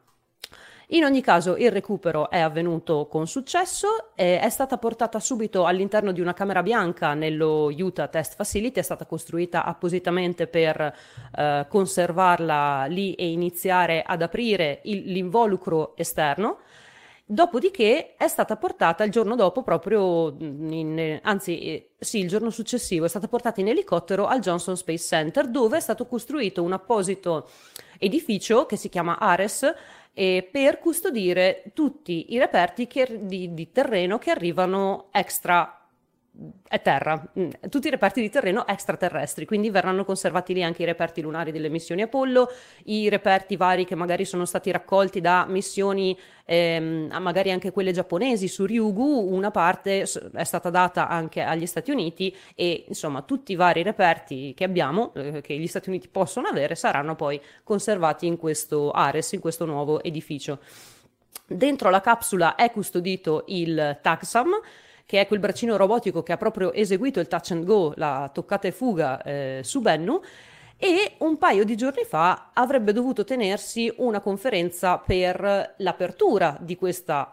C: In ogni caso il recupero è avvenuto con successo, è stata portata subito all'interno di una camera bianca nello Utah Test Facility, è stata costruita appositamente per eh, conservarla lì e iniziare ad aprire il, l'involucro esterno. Dopodiché è stata portata il giorno dopo, proprio in, anzi, eh, sì, il giorno successivo, è stata portata in elicottero al Johnson Space Center, dove è stato costruito un apposito edificio che si chiama Ares eh, per custodire tutti i reperti che, di, di terreno che arrivano extra è terra, mm, tutti i reperti di terreno extraterrestri, quindi verranno conservati lì anche i reperti lunari delle missioni Apollo, i reperti vari che magari sono stati raccolti da missioni, ehm, magari anche quelle giapponesi su Ryugu, una parte è stata data anche agli Stati Uniti e insomma tutti i vari reperti che abbiamo, eh, che gli Stati Uniti possono avere, saranno poi conservati in questo Ares, in questo nuovo edificio. Dentro la capsula è custodito il Taxam, che è quel braccino robotico che ha proprio eseguito il touch and go, la toccata e fuga eh, su Bennu, e un paio di giorni fa avrebbe dovuto tenersi una conferenza per l'apertura di questa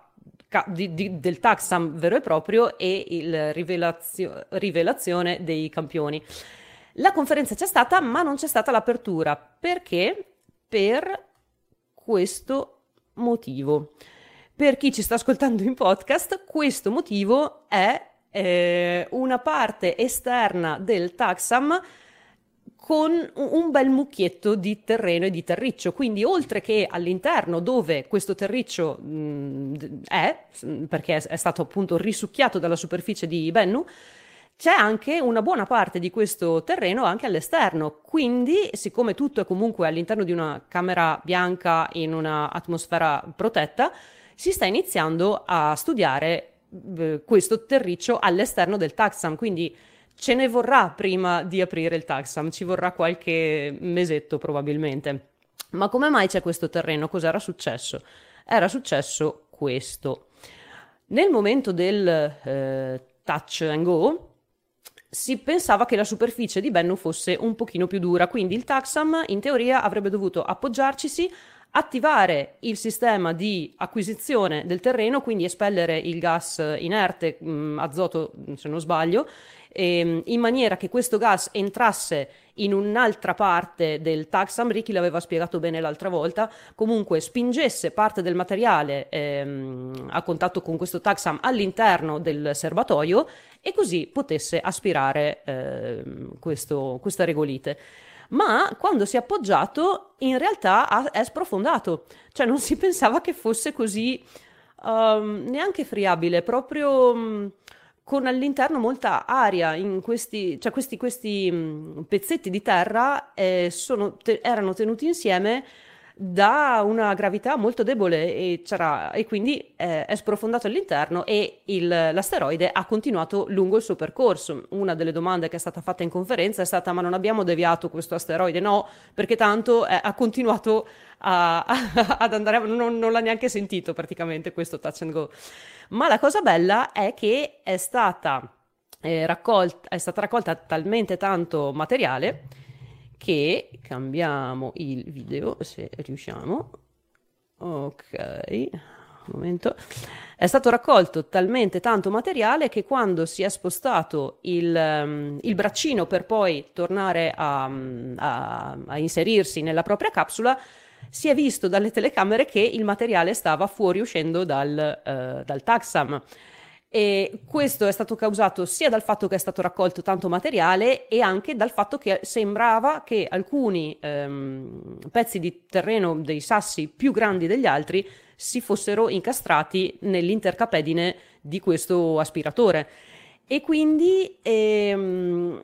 C: di, di, del taxam vero e proprio e la rivelazio, rivelazione dei campioni. La conferenza c'è stata, ma non c'è stata l'apertura. Perché? Per questo motivo. Per chi ci sta ascoltando in podcast, questo motivo è eh, una parte esterna del taxam con un bel mucchietto di terreno e di terriccio. Quindi, oltre che all'interno dove questo terriccio mh, è, perché è, stato appunto risucchiato dalla superficie di Bennu, c'è anche una buona parte di questo terreno anche all'esterno. Quindi, siccome tutto è comunque all'interno di una camera bianca in un'atmosfera protetta, si sta iniziando a studiare eh, questo terriccio all'esterno del taxam, quindi ce ne vorrà prima di aprire il taxam, ci vorrà qualche mesetto probabilmente. Ma come mai c'è questo terreno? Cos'era successo? Era successo questo. Nel momento del eh, touch and go, si pensava che la superficie di Bennu fosse un pochino più dura, quindi il taxam in teoria avrebbe dovuto appoggiarcisi attivare il sistema di acquisizione del terreno, quindi espellere il gas inerte, mh, mm, azoto se non sbaglio, ehm, in maniera che questo gas entrasse in un'altra parte del taxam, Ricky l'aveva spiegato bene l'altra volta, comunque spingesse parte del materiale ehm, a contatto con questo taxam all'interno del serbatoio e così potesse aspirare ehm, questo, questa regolite ma quando si è appoggiato in realtà ha, è sprofondato, cioè non si pensava che fosse così um, neanche friabile, proprio um, con all'interno molta aria, in questi, cioè questi, questi um, pezzetti di terra eh, te- erano tenuti insieme da una gravità molto debole e, e quindi eh, è sprofondato all'interno e il, l'asteroide ha continuato lungo il suo percorso. Una delle domande che è stata fatta in conferenza è stata ma non abbiamo deviato questo asteroide? No, perché tanto eh, ha continuato a, a, ad andare, non, non l'ha neanche sentito praticamente questo touch and go. Ma la cosa bella è che è stata, eh, raccolta, è stata raccolta talmente tanto materiale che cambiamo il video se riusciamo. Ok, momento. È stato raccolto talmente tanto materiale che quando si è spostato il, um, il braccino per poi tornare a, a, a inserirsi nella propria capsula, si è visto dalle telecamere che il materiale stava fuoriuscendo dal, uh, dal taxam. E questo è stato causato sia dal fatto che è stato raccolto tanto materiale e anche dal fatto che sembrava che alcuni ehm, pezzi di terreno dei sassi più grandi degli altri si fossero incastrati nell'intercapedine di questo aspiratore. E quindi ehm,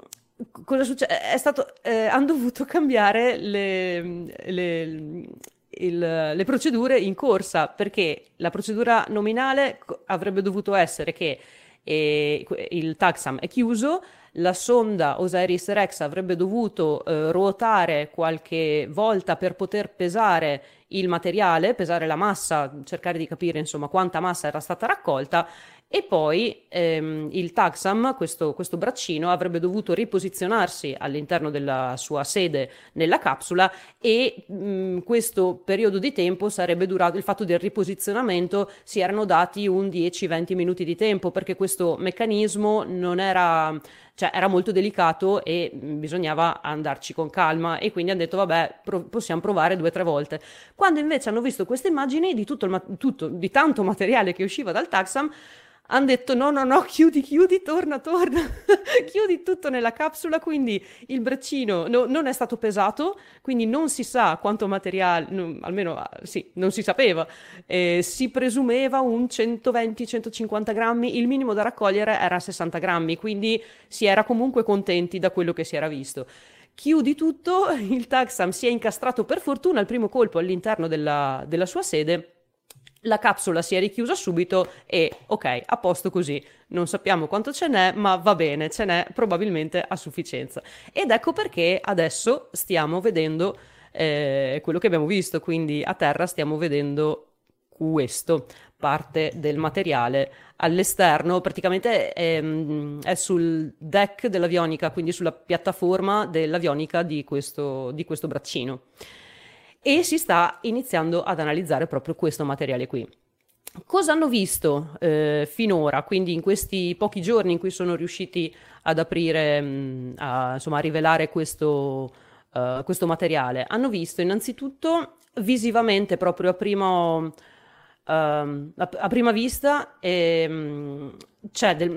C: cosa succede? È stato, eh, hanno dovuto cambiare le, le, il, le procedure in corsa, perché la procedura nominale avrebbe dovuto essere che eh, il taxam è chiuso, la sonda Osiris Rex avrebbe dovuto eh, ruotare qualche volta per poter pesare il materiale, pesare la massa, cercare di capire insomma quanta massa era stata raccolta e poi ehm, il taxam, questo, questo, braccino, avrebbe dovuto riposizionarsi all'interno della sua sede nella capsula e mh, questo periodo di tempo sarebbe durato, il fatto del riposizionamento si erano dati un 10-20 minuti di tempo perché questo meccanismo non era, cioè era molto delicato e bisognava andarci con calma e quindi hanno detto vabbè pro- possiamo provare due o tre volte. Quando invece hanno visto queste immagini di, tutto il, tutto, di tanto materiale che usciva dal taxam, hanno detto no, no, no, chiudi, chiudi, torna, torna, chiudi tutto nella capsula, quindi il braccino no, non è stato pesato, quindi non si sa quanto materiale, no, almeno ah, sì, non si sapeva, eh, si presumeva un 120-150 grammi, il minimo da raccogliere era 60 grammi, quindi si era comunque contenti da quello che si era visto. Chiudi tutto, il Taxam si è incastrato per fortuna al primo colpo all'interno della, della sua sede la capsula si è richiusa subito e ok, a posto così. Non sappiamo quanto ce n'è, ma va bene, ce n'è probabilmente a sufficienza. Ed ecco perché adesso stiamo vedendo eh, quello che abbiamo visto, quindi a terra stiamo vedendo questo, parte del materiale all'esterno, praticamente è, ehm, è sul deck dell'avionica, quindi sulla piattaforma dell'avionica di questo, di questo braccino e si sta iniziando ad analizzare proprio questo materiale qui. Cosa hanno visto eh, finora, quindi in questi pochi giorni in cui sono riusciti ad aprire, mh, mm, a, insomma, a rivelare questo, uh, questo materiale? Hanno visto innanzitutto visivamente, proprio a primo, Uh, a, a, prima vista ehm, c'è del,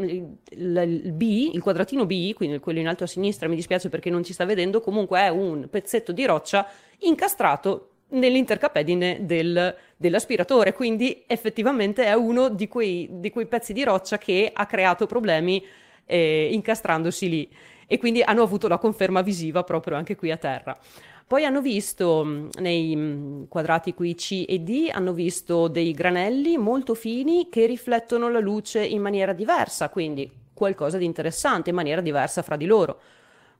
C: il, il, B, il quadratino B, quindi quello in alto a sinistra, mi dispiace perché non ci sta vedendo, comunque è un pezzetto di roccia incastrato nell'intercapedine del, dell'aspiratore, quindi effettivamente è uno di quei, di quei, pezzi di roccia che ha creato problemi eh, incastrandosi lì e quindi hanno avuto la conferma visiva proprio anche qui a terra. Poi hanno visto nei quadrati qui C e D, hanno visto dei granelli molto fini che riflettono la luce in maniera diversa, quindi qualcosa di interessante, in maniera diversa fra di loro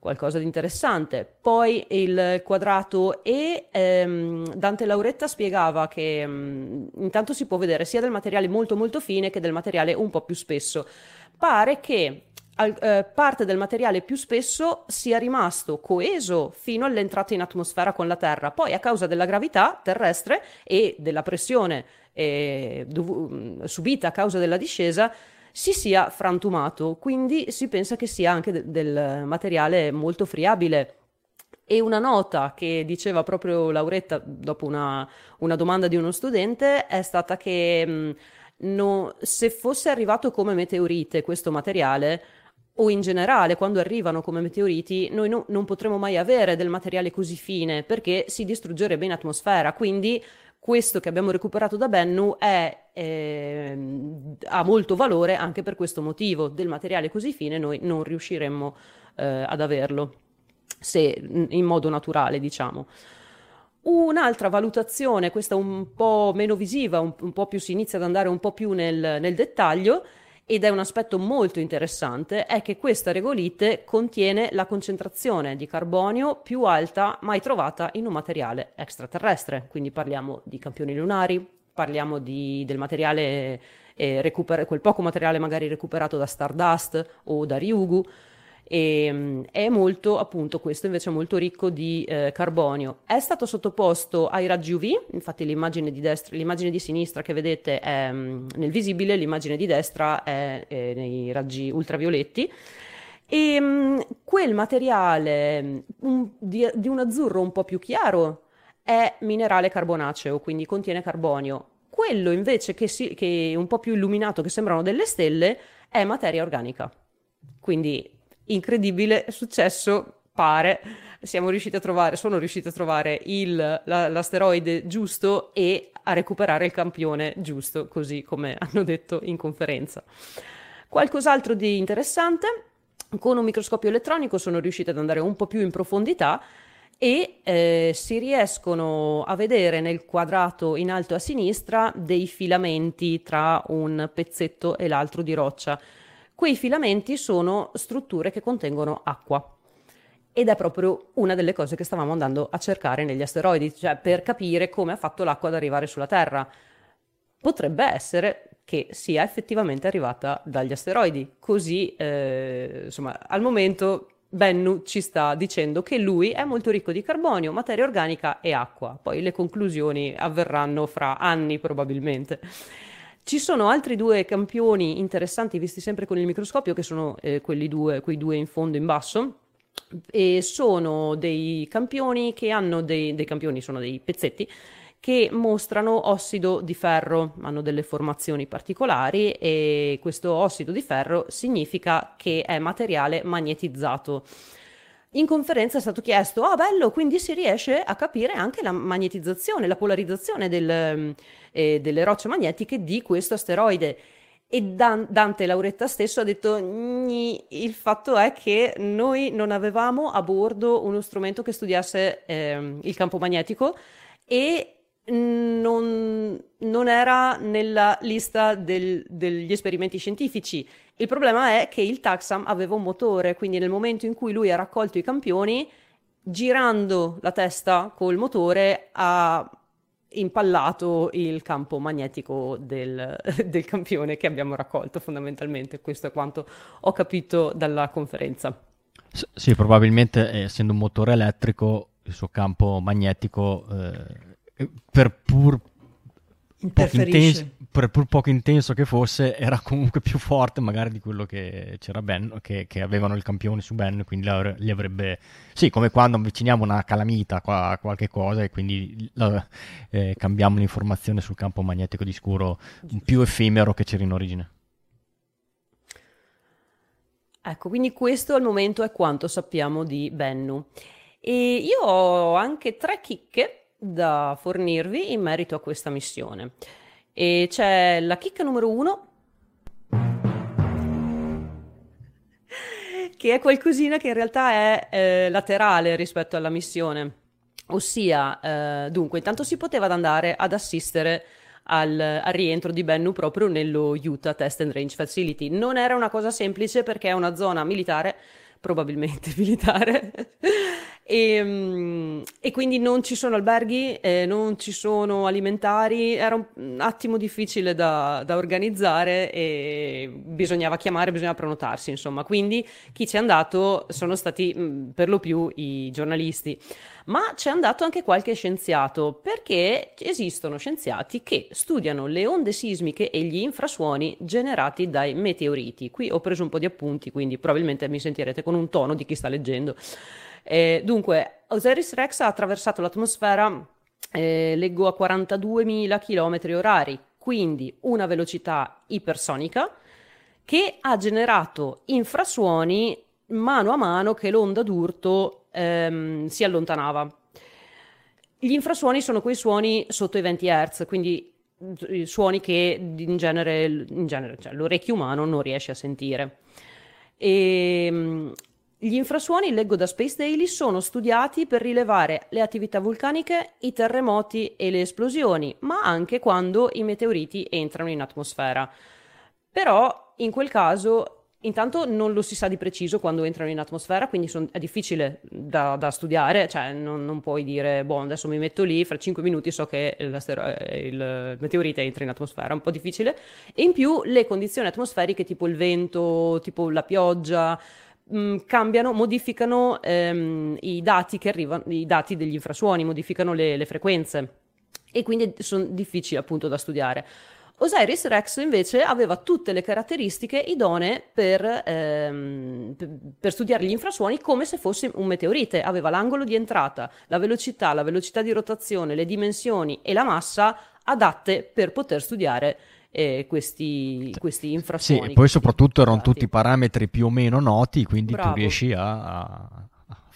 C: qualcosa di interessante. Poi il quadrato E, ehm, Dante Lauretta spiegava che mh, intanto si può vedere sia del materiale molto molto fine che del materiale un po' più spesso. Pare che al, eh, parte del materiale più spesso sia rimasto coeso fino all'entrata in atmosfera con la Terra, poi a causa della gravità terrestre e della pressione eh, dov- subita a causa della discesa si sia frantumato, quindi si pensa che sia anche de- del materiale molto friabile. E una nota che diceva proprio Lauretta dopo una, una domanda di uno studente è stata che mh, no, se fosse arrivato come meteorite questo materiale, o in generale quando arrivano come meteoriti, noi no, non potremo mai avere del materiale così fine perché si distruggerebbe in atmosfera. Quindi questo che abbiamo recuperato da Bennu è, eh, ha molto valore anche per questo motivo. Del materiale così fine noi non riusciremmo eh, ad averlo, se in modo naturale, diciamo. Un'altra valutazione, questa un po' meno visiva, un, un po' più si inizia ad andare un po' più nel, nel dettaglio, ed è un aspetto molto interessante, è che questa regolite contiene la concentrazione di carbonio più alta mai trovata in un materiale extraterrestre, quindi parliamo di campioni lunari, parliamo di, del materiale, eh, recuper- quel poco materiale magari recuperato da Stardust o da Ryugu, e ehm, è molto, appunto, questo invece è molto ricco di eh, carbonio. È stato sottoposto ai raggi UV, infatti l'immagine di, destra, l'immagine di sinistra che vedete è mm, nel visibile, l'immagine di destra è, è nei raggi ultravioletti. E mh, mm, quel materiale um, di, di un azzurro un po' più chiaro è minerale carbonaceo, quindi contiene carbonio. Quello invece che, si, che è un po' più illuminato, che sembrano delle stelle, è materia organica. Quindi incredibile successo, pare, siamo riusciti a trovare, sono riusciti a trovare il, la, l'asteroide giusto e a recuperare il campione giusto, così come hanno detto in conferenza. Qualcos'altro di interessante, con un microscopio elettronico sono riusciti ad andare un po' più in profondità e eh, si riescono a vedere nel quadrato in alto a sinistra dei filamenti tra un pezzetto e l'altro di roccia. Quei filamenti sono strutture che contengono acqua. Ed è proprio una delle cose che stavamo andando a cercare negli asteroidi, cioè per capire come ha fatto l'acqua ad arrivare sulla Terra. Potrebbe essere che sia effettivamente arrivata dagli asteroidi. Così, eh, insomma, al momento Bennu ci sta dicendo che lui è molto ricco di carbonio, materia organica e acqua. Poi le conclusioni avverranno fra anni probabilmente. Ci sono altri due campioni interessanti visti sempre con il microscopio, che sono eh, quelli due, quei due in fondo in basso, e sono dei campioni che hanno dei, dei campioni, sono dei pezzetti che mostrano ossido di ferro, hanno delle formazioni particolari e questo ossido di ferro significa che è materiale magnetizzato. In conferenza è stato chiesto, ah oh, bello, quindi si riesce a capire anche la magnetizzazione, la polarizzazione del, eh, delle rocce magnetiche di questo asteroide. E Dan- Dante Lauretta stesso ha detto, il fatto è che noi non avevamo a bordo uno strumento che studiasse eh, il campo magnetico e non, non era nella lista del, degli esperimenti scientifici. Il problema è che il Taxam aveva un motore, quindi nel momento in cui lui ha raccolto i campioni, girando la testa col motore ha impallato il campo magnetico del, del campione che abbiamo raccolto fondamentalmente. Questo è quanto ho capito dalla conferenza.
A: S- sì, probabilmente essendo un motore elettrico il suo campo magnetico eh per pur poco, intenso, per pur poco intenso che fosse, era comunque più forte magari di quello che c'era Ben, che, che avevano il campione su Ben, quindi li avrebbe... Sì, come quando avviciniamo una calamita a qualche cosa e quindi la, eh, cambiamo l'informazione sul campo magnetico di scuro più effimero che c'era in origine.
C: Ecco, quindi questo al momento è quanto sappiamo di Bennu. E io ho anche tre chicche da fornirvi in merito a questa missione. E c'è la chicca numero uno, che è qualcosina che in realtà è eh, laterale rispetto alla missione. Ossia, eh, dunque, intanto si poteva andare ad assistere al, al, rientro di Bennu proprio nello Utah Test and Range Facility. Non era una cosa semplice perché è una zona militare, probabilmente militare, e, ehm, e, quindi non ci sono alberghi, eh, non ci sono alimentari, era un attimo difficile da, da, organizzare e bisognava chiamare, bisognava prenotarsi, insomma. Quindi chi ci è andato sono stati mh, per lo più i giornalisti. Ma c'è andato anche qualche scienziato, perché esistono scienziati che studiano le onde sismiche e gli infrasuoni generati dai meteoriti. Qui ho preso un po' di appunti, quindi probabilmente mi sentirete con un tono di chi sta leggendo. Eh, dunque, Osiris Rex ha attraversato l'atmosfera, eh, leggo a 42.000 km orari, quindi una velocità ipersonica, che ha generato infrasuoni mano a mano che l'onda d'urto ehm, si allontanava. Gli infrasuoni sono quei suoni sotto i 20 Hz, quindi suoni che in genere, in genere cioè, l'orecchio umano non riesce a sentire. E, ehm, gli infrasuoni, leggo da Space Daily, sono studiati per rilevare le attività vulcaniche, i terremoti e le esplosioni, ma anche quando i meteoriti entrano in atmosfera. Però in quel caso Intanto non lo si sa di preciso quando entrano in atmosfera, quindi son, è difficile da, da studiare, cioè non, non, puoi dire, boh, adesso mi metto lì, fra 5 minuti so che il, meteorite entra in atmosfera, è un po' difficile. E in più le condizioni atmosferiche, tipo il vento, tipo la pioggia, mh, mm, cambiano, modificano ehm, i dati che arrivano, i dati degli infrasuoni, modificano le, le frequenze e quindi sono difficili appunto da studiare. Osiris Rex invece aveva tutte le caratteristiche idonee per, ehm, per, studiare gli infrasuoni come se fosse un meteorite. Aveva l'angolo di entrata, la velocità, la velocità di rotazione, le dimensioni e la massa adatte per poter studiare eh, questi, questi infrasuoni.
A: Sì, e poi soprattutto erano tutti parametri più o meno noti, quindi Bravo. tu riesci a, a,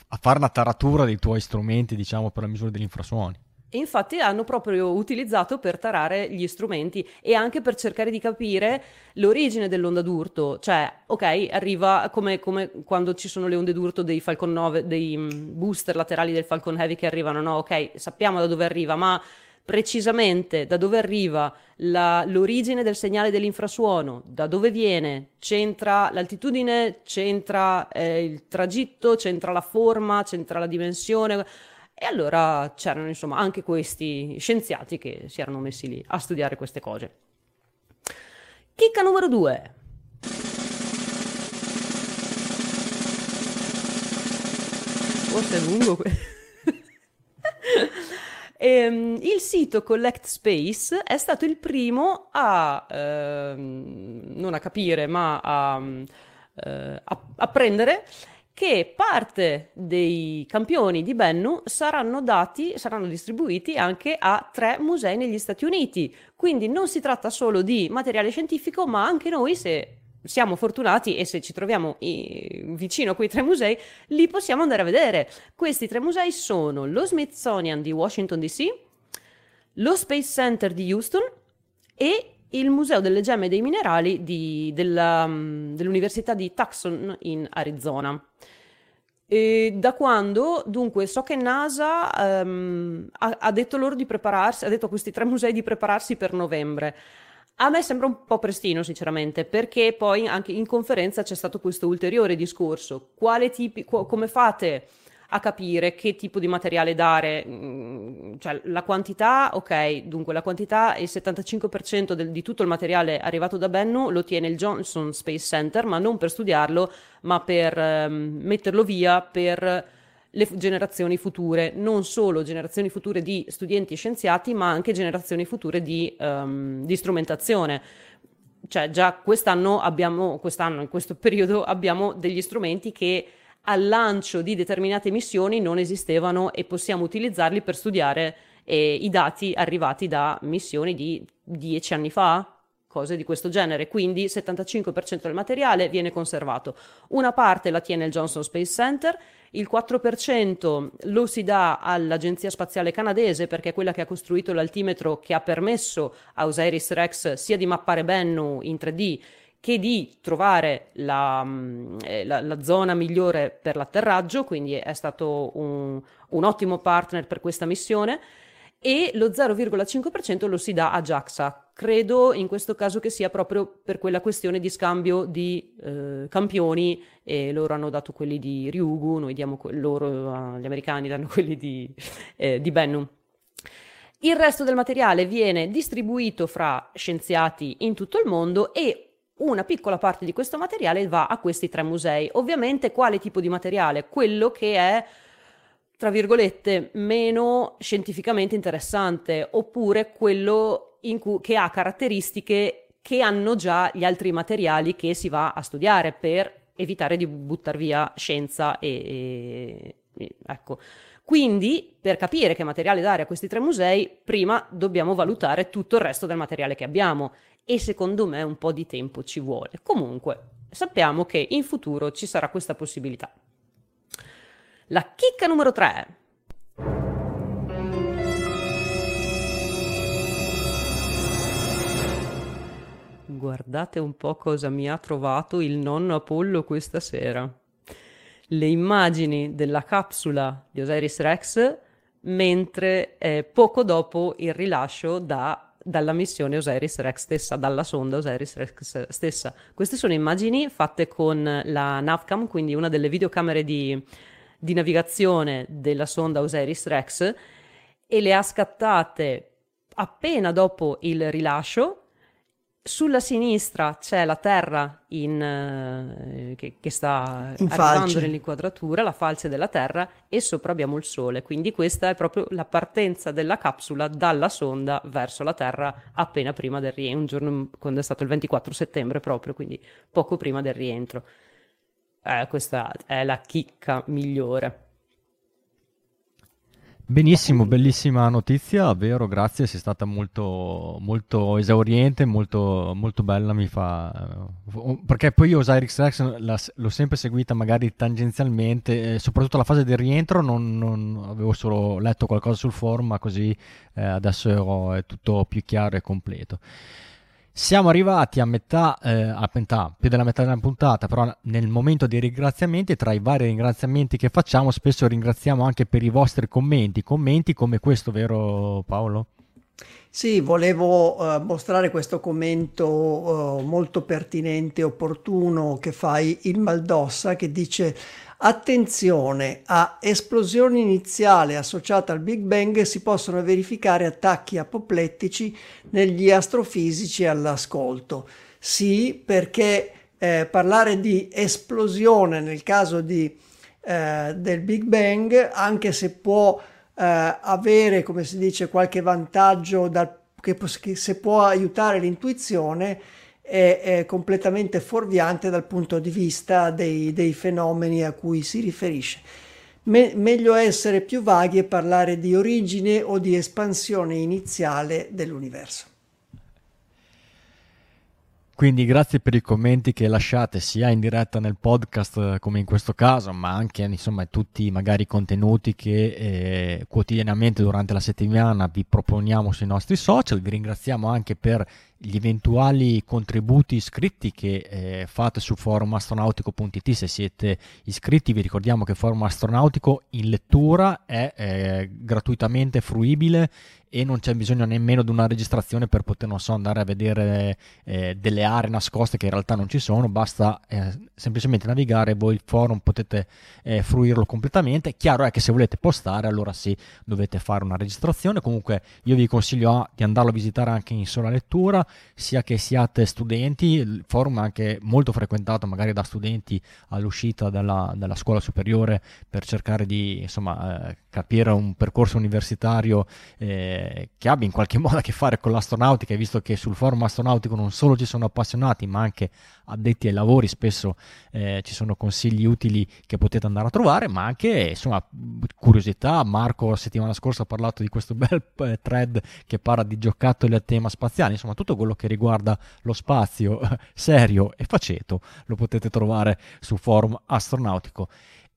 A: a fare una taratura dei tuoi strumenti, diciamo, per la misura degli infrasuoni.
C: E infatti hanno proprio utilizzato per tarare gli strumenti e anche per cercare di capire l'origine dell'onda d'urto. Cioè, ok, arriva come, come quando ci sono le onde d'urto dei Falcon 9, dei mm, booster laterali del Falcon Heavy che arrivano, no? Ok, sappiamo da dove arriva, ma precisamente da dove arriva la, l'origine del segnale dell'infrasuono, da dove viene, c'entra l'altitudine, c'entra eh, il tragitto, c'entra la forma, c'entra la dimensione. E allora c'erano insomma anche questi scienziati che si erano messi lì a studiare queste cose. Chicca numero due. Forse è lungo questo. Ehm, il sito Collect Space è stato il primo a, ehm, non a capire, ma a, eh, a, a prendere che parte dei campioni di Bennu saranno dati, saranno distribuiti anche a tre musei negli Stati Uniti. Quindi non si tratta solo di materiale scientifico, ma anche noi, se siamo fortunati e se ci troviamo vicino a quei tre musei, li possiamo andare a vedere. Questi tre musei sono lo Smithsonian di Washington DC, lo Space Center di Houston e il Museo delle Gemme e dei Minerali di, della, mm, dell'Università di Tucson in Arizona. E da quando? Dunque, so che NASA um, ha, ha, detto loro di prepararsi, ha detto a questi tre musei di prepararsi per novembre. A me sembra un po' prestino, sinceramente, perché poi anche in conferenza c'è stato questo ulteriore discorso. Tipi, qu- come fate? a capire che tipo di materiale dare, mm, cioè la quantità, ok, dunque la quantità, il 75% del, di tutto il materiale arrivato da Bennu lo tiene il Johnson Space Center, ma non per studiarlo, ma per um, metterlo via per le generazioni future, non solo generazioni future di studenti e scienziati, ma anche generazioni future di, um, di strumentazione cioè già quest'anno abbiamo, quest'anno in questo periodo abbiamo degli strumenti che al lancio di determinate missioni non esistevano e possiamo utilizzarli per studiare eh, i dati arrivati da missioni di dieci anni fa, cose di questo genere. Quindi il 75% del materiale viene conservato. Una parte la tiene il Johnson Space Center, il 4% lo si dà all'Agenzia Spaziale Canadese perché è quella che ha costruito l'altimetro che ha permesso a Osiris Rex sia di mappare Bennu in 3D che di trovare la, mm, eh, la, la, zona migliore per l'atterraggio, quindi è stato un, un ottimo partner per questa missione e lo 0,5% lo si dà a JAXA. Credo in questo caso che sia proprio per quella questione di scambio di eh, campioni e loro hanno dato quelli di Ryugu, noi diamo que- loro, gli americani danno quelli di, eh, di Bennu. Il resto del materiale viene distribuito fra scienziati in tutto il mondo e una piccola parte di questo materiale va a questi tre musei. Ovviamente quale tipo di materiale? Quello che è tra virgolette meno scientificamente interessante oppure quello cui, che ha caratteristiche che hanno già gli altri materiali che si va a studiare per evitare di buttare via scienza e, e ecco. Quindi, per capire che materiale dare a questi tre musei, prima dobbiamo valutare tutto il resto del materiale che abbiamo e secondo me un po' di tempo ci vuole. Comunque, sappiamo che in futuro ci sarà questa possibilità. La chicca numero 3. Guardate un po' cosa mi ha trovato il nonno Apollo questa sera. Le immagini della capsula di Osiris Rex mentre eh, poco dopo il rilascio da dalla missione Osiris Rex stessa, dalla sonda Osiris Rex stessa. Queste sono immagini fatte con la Navcam, quindi una delle videocamere di, di navigazione della sonda Osiris Rex, e le ha scattate appena dopo il rilascio sulla sinistra c'è la Terra in, uh, che, che, sta in arrivando falce. nell'inquadratura, la falce della Terra, e sopra abbiamo il Sole. Quindi questa è proprio la partenza della capsula dalla sonda verso la Terra appena prima del rientro, un giorno quando è stato il 24 settembre proprio, quindi poco prima del rientro. Eh, questa è la chicca migliore.
A: Benissimo, bellissima notizia, vero, grazie, sei stata molto, molto esauriente, molto, molto bella, mi fa... Eh, perché poi io Osiris Rex l'ho sempre seguita magari tangenzialmente, eh, soprattutto la fase del rientro, non, non, avevo solo letto qualcosa sul forum, ma così eh, adesso è tutto più chiaro e completo. Siamo arrivati a metà, eh, a metà, più della metà della puntata, però nel momento dei ringraziamenti, tra i vari ringraziamenti che facciamo, spesso ringraziamo anche per i vostri commenti, commenti come questo, vero Paolo?
B: Sì, volevo uh, mostrare questo commento uh, molto pertinente e opportuno che fai il Maldossa che dice Attenzione, a esplosione iniziale associata al Big Bang si possono verificare attacchi apoplettici negli astrofisici all'ascolto. Sì, perché eh, parlare di esplosione nel caso di, eh, del Big Bang, anche se può eh, avere, come si dice, qualche vantaggio dal, che, che se può aiutare l'intuizione, è, è completamente fuorviante dal punto di vista dei, dei fenomeni a cui si riferisce. Me- meglio essere più vaghi e parlare di origine o di espansione iniziale dell'universo.
A: Quindi grazie per i commenti che lasciate sia in diretta nel podcast eh, come in questo caso, ma anche insomma tutti magari i contenuti che eh, quotidianamente durante la settimana vi proponiamo sui nostri social. Vi ringraziamo anche per gli eventuali contributi iscritti che eh, fate su forumastronautico.it se siete iscritti vi ricordiamo che Forum Astronautico in lettura è eh, gratuitamente fruibile e non c'è bisogno nemmeno di una registrazione per poter, non so, andare a vedere eh, delle aree nascoste che in realtà non ci sono, basta eh, semplicemente navigare, voi il forum potete eh, fruirlo completamente. Chiaro è che se volete postare, allora sì, dovete fare una registrazione. Comunque io vi consiglio a, di andarlo a visitare anche in sola lettura, sia che siate studenti, il forum è anche molto frequentato magari da studenti all'uscita della, della scuola superiore per cercare di insomma, eh, capire un percorso universitario eh, che abbia in qualche modo a che fare con l'astronautica, visto che sul forum astronautico non solo ci sono appassionati, ma anche addetti ai lavori, spesso eh, ci sono consigli utili che potete andare a trovare, ma anche insomma, curiosità. Marco la settimana scorsa ha parlato di questo bel eh, thread che parla di giocattoli a tema spaziale, insomma tutto quello che riguarda lo spazio serio e faceto lo potete trovare sul forum astronautico.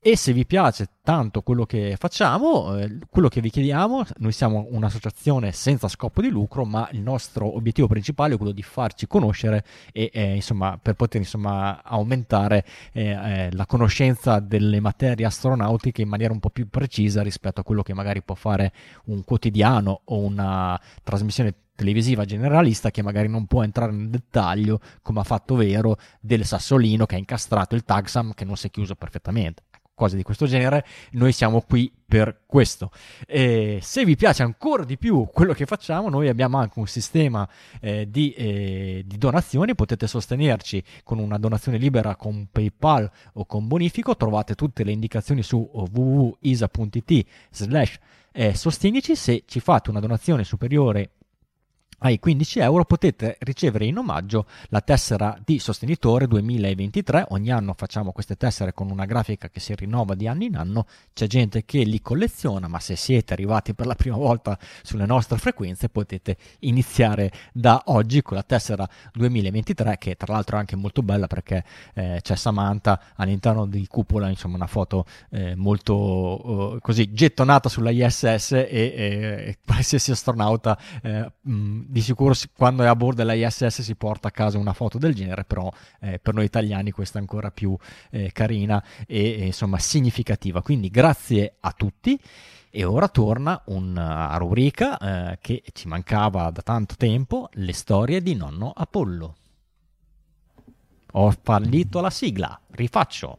A: E se vi piace tanto quello che facciamo, eh, quello che vi chiediamo, noi siamo un'associazione senza scopo di lucro, ma il nostro obiettivo principale è quello di farci conoscere e eh, insomma per poter insomma aumentare eh, eh la conoscenza delle materie astronautiche in maniera un po' più precisa rispetto a quello che magari può fare un quotidiano o una trasmissione televisiva generalista che magari non può entrare nel dettaglio come ha fatto Vero del Sassolino che ha incastrato il tagsam che non si è chiuso perfettamente cose di questo genere, noi siamo qui per questo. E se vi piace ancora di più quello che facciamo, noi abbiamo anche un sistema eh, di, eh, di, donazioni, potete sostenerci con una donazione libera con PayPal o con bonifico, trovate tutte le indicazioni su www.isa.it slash eh, sostenici, se ci fate una donazione superiore ai 15 euro potete ricevere in omaggio la tessera di sostenitore 2023. Ogni anno facciamo queste tessere con una grafica che si rinnova di anno in anno. C'è gente che li colleziona, ma se siete arrivati per la prima volta sulle nostre frequenze potete iniziare da oggi con la tessera 2023 che tra l'altro è anche molto bella perché eh, c'è Samantha all'interno di cupola, insomma una foto eh, molto uh, così gettonata sulla ISS e, e qualsiasi astronauta eh, mh, di sicuro quando è a bordo della ISS si porta a casa una foto del genere, però eh, per noi italiani questa è ancora più eh, carina e, e insomma significativa. Quindi grazie a tutti. E ora torna una rubrica eh, che ci mancava da tanto tempo, le storie di nonno Apollo. Ho fallito la sigla, rifaccio.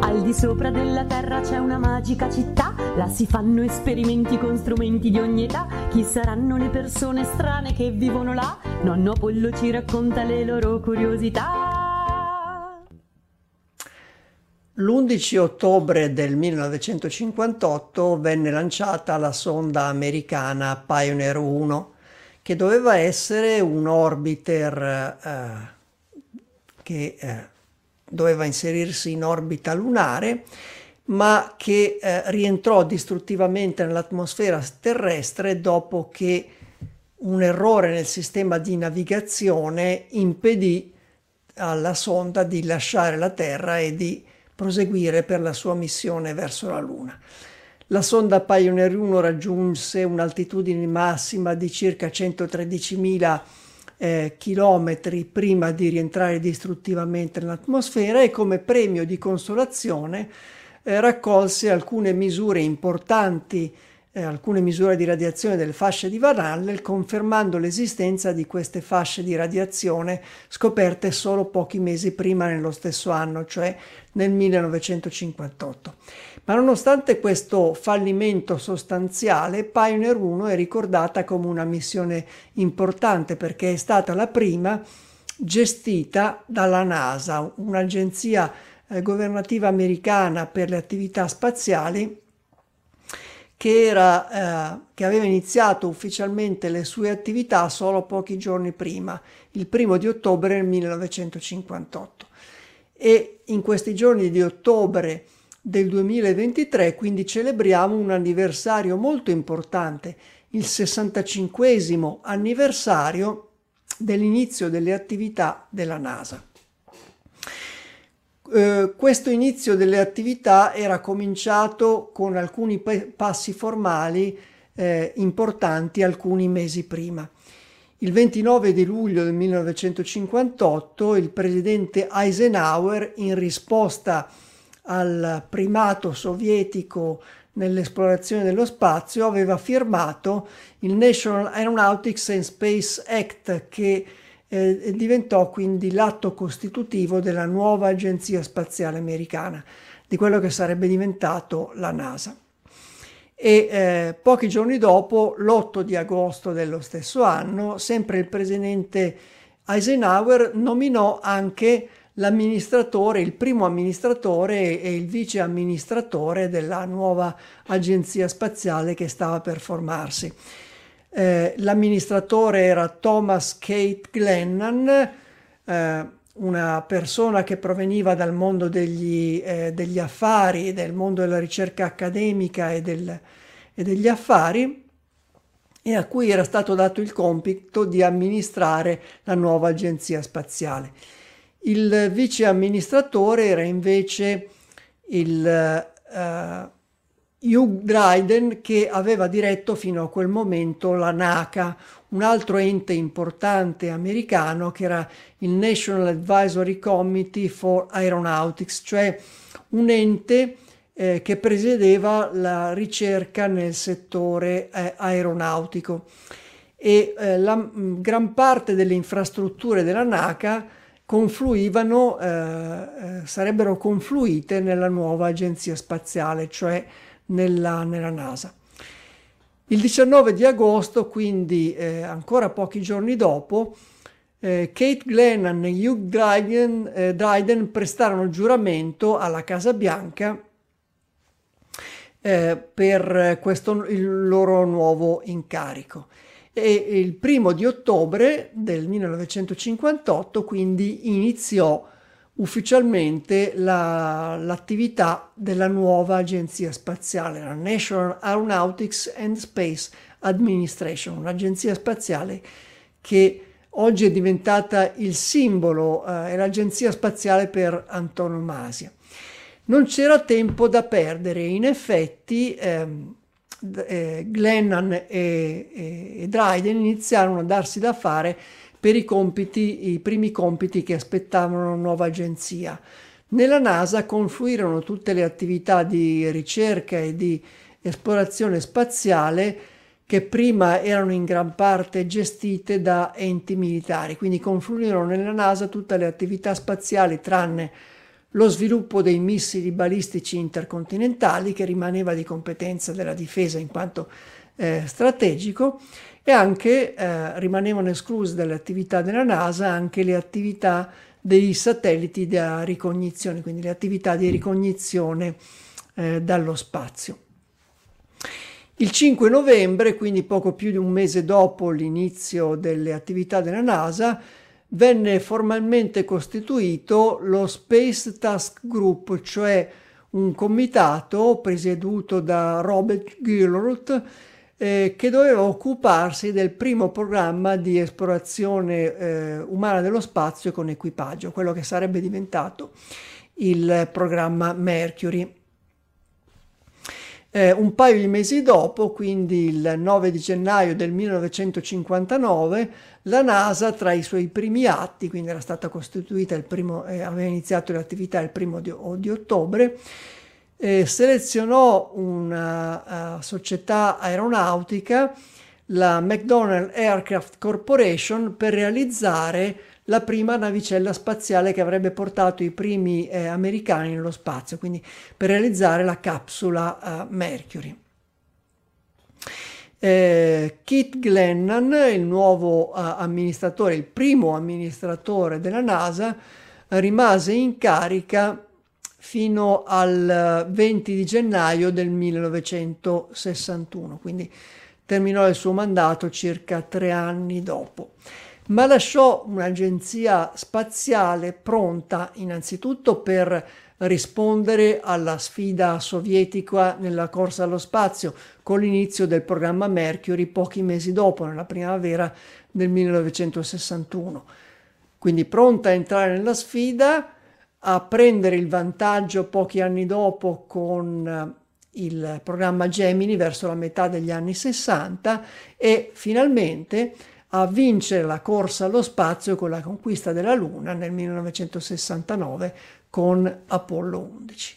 E: Al di sopra della terra c'è una magica città, là si fanno esperimenti con strumenti di ogni età. Chi saranno le persone strane che vivono là? Nonno Apollo ci racconta le loro curiosità.
B: L'11 ottobre del 1958 venne lanciata la sonda americana Pioneer 1, che doveva essere un orbiter eh, che eh, doveva inserirsi in orbita lunare, ma che eh, rientrò distruttivamente nell'atmosfera terrestre dopo che un errore nel sistema di navigazione impedì alla sonda di lasciare la Terra e di proseguire per la sua missione verso la Luna. La sonda Pioneer 1 raggiunse un'altitudine massima di circa 113.000 eh, chilometri prima di rientrare distruttivamente nell'atmosfera e come premio di consolazione eh, raccolse alcune misure importanti, eh, alcune misure di radiazione delle fasce di Van Allen, confermando l'esistenza di queste fasce di radiazione scoperte solo pochi mesi prima nello stesso anno, cioè nel 1958. Ma nonostante questo fallimento sostanziale, Pioneer 1 è ricordata come una missione importante perché è stata la prima gestita dalla NASA, un'agenzia governativa americana per le attività spaziali che, era, eh, che aveva iniziato ufficialmente le sue attività solo pochi giorni prima, il primo di ottobre del 1958. E in questi giorni di ottobre del 2023 quindi celebriamo un anniversario molto importante, il 65 anniversario dell'inizio delle attività della NASA. Eh, questo inizio delle attività era cominciato con alcuni pe- passi formali eh, importanti alcuni mesi prima. Il 29 di luglio del 1958 il presidente Eisenhower, in risposta al primato sovietico nell'esplorazione dello spazio, aveva firmato il National Aeronautics and Space Act che eh, diventò quindi l'atto costitutivo della nuova Agenzia Spaziale Americana, di quello che sarebbe diventato la NASA. E eh, pochi giorni dopo, l'8 di agosto dello stesso anno, sempre il presidente Eisenhower nominò anche l'amministratore, il primo amministratore e il vice amministratore della nuova agenzia spaziale che stava per formarsi. Eh, l'amministratore era Thomas Kate Glennan, eh, una persona che proveniva dal mondo degli, eh, degli, affari, del mondo della ricerca accademica e, del, e degli affari, e a cui era stato dato il compito di amministrare la nuova agenzia spaziale. Il vice amministratore era invece il uh, Hugh Dryden che aveva diretto fino a quel momento la NACA, un altro ente importante americano che era il National Advisory Committee for Aeronautics, cioè un ente eh, che presiedeva la ricerca nel settore eh, aeronautico. E eh, la mh, gran parte delle infrastrutture della NACA confluivano, eh, eh, sarebbero confluite nella nuova agenzia spaziale, cioè nella, nella NASA. Il 19 di agosto, quindi eh, ancora pochi giorni dopo, eh, Kate Glennon e Hugh Dryden, eh, Dryden prestarono giuramento alla Casa Bianca eh, per questo, il loro nuovo incarico e il primo di ottobre del 1958 quindi iniziò ufficialmente la, l'attività della nuova agenzia spaziale, la National Aeronautics and Space Administration, un'agenzia spaziale che oggi è diventata il simbolo, eh, è l'agenzia spaziale per antonomasia. Non c'era tempo da perdere, in effetti ehm, eh, Glennon e, e, e Dryden iniziarono a darsi da fare per i compiti, i primi compiti che aspettavano una nuova agenzia. Nella NASA confluirono tutte le attività di ricerca e di esplorazione spaziale che prima erano in gran parte gestite da enti militari, quindi confluirono nella NASA tutte le attività spaziali tranne lo sviluppo dei missili balistici intercontinentali che rimaneva di competenza della difesa in quanto eh, strategico e anche eh, rimanevano escluse dalle attività della NASA anche le attività dei satelliti da ricognizione, quindi le attività di ricognizione eh, dallo spazio. Il 5 novembre, quindi poco più di un mese dopo l'inizio delle attività della NASA, venne formalmente costituito lo Space Task Group, cioè un comitato presieduto da Robert Gilroth eh, che doveva occuparsi del primo programma di esplorazione eh, umana dello spazio con equipaggio, quello che sarebbe diventato il programma Mercury. Eh, un paio di mesi dopo, quindi il 9 di gennaio del 1959, la NASA, tra i suoi primi atti, quindi era stata costituita il primo, eh, aveva iniziato le attività il primo di, di ottobre, eh, selezionò una uh, società aeronautica, la McDonnell Aircraft Corporation, per realizzare la prima navicella spaziale che avrebbe portato i primi eh, americani nello spazio, quindi per realizzare la capsula uh, Mercury. Eh, Kit Glennon, il nuovo uh, amministratore, il primo amministratore della NASA, rimase in carica fino al 20 di gennaio del 1961, quindi terminò il suo mandato circa tre anni dopo. Ma lasciò un'agenzia spaziale pronta innanzitutto per rispondere alla sfida sovietica nella corsa allo spazio con l'inizio del programma Mercury pochi mesi dopo, nella primavera del 1961. Quindi pronta a entrare nella sfida, a prendere il vantaggio pochi anni dopo con eh, il programma Gemini verso la metà degli anni 60 e finalmente a vincere la corsa allo spazio con la conquista della Luna nel 1969 con Apollo 11.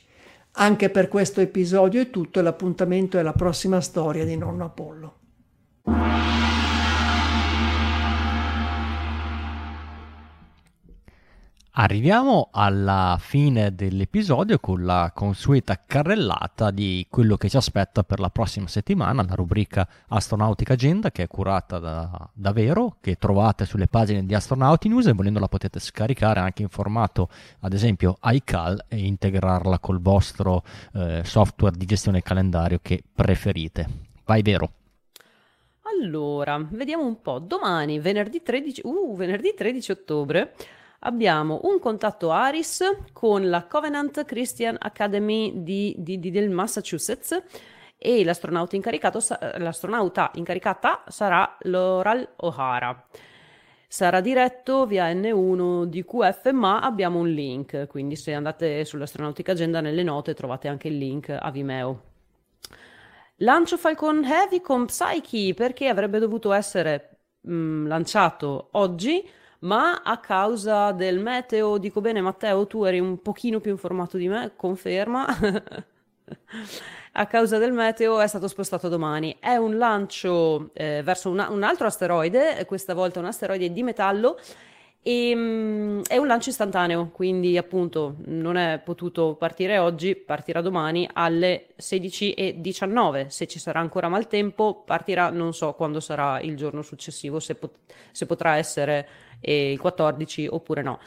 B: Anche per questo episodio è tutto, l'appuntamento è la prossima storia di Nonno Apollo.
A: Arriviamo alla fine dell'episodio con la consueta carrellata di quello che ci aspetta per la prossima settimana, la rubrica Astronautica Agenda che è curata da, da Vero, che trovate sulle pagine di Astronauti News e volendo la potete scaricare anche in formato ad esempio iCal e integrarla col vostro eh, software di gestione calendario che preferite. Vai Vero.
C: Allora, vediamo un po'. Domani, venerdì 13, uh, venerdì 13 ottobre, abbiamo un contatto ARIS con la Covenant Christian Academy di, di, di, del Massachusetts e l'astronauta, incaricato, l'astronauta incaricata sarà Laurel O'Hara. Sarà diretto via N1 di QF, ma abbiamo un link, quindi se andate sull'Astronautica Agenda nelle note trovate anche il link a Vimeo. Lancio Falcon Heavy con Psyche perché avrebbe dovuto essere mh, mm, lanciato oggi, ma a causa del meteo, dico bene Matteo, tu eri un pochino più informato di me, conferma. a causa del meteo è stato spostato domani. È un lancio eh, verso una, un altro asteroide, questa volta un asteroide di metallo e, um, è un lancio istantaneo, quindi appunto non è potuto partire oggi, partirà domani alle 16.19. Se ci sarà ancora maltempo, partirà non so quando sarà il giorno successivo, se, pot- se potrà essere eh, il 14 oppure no.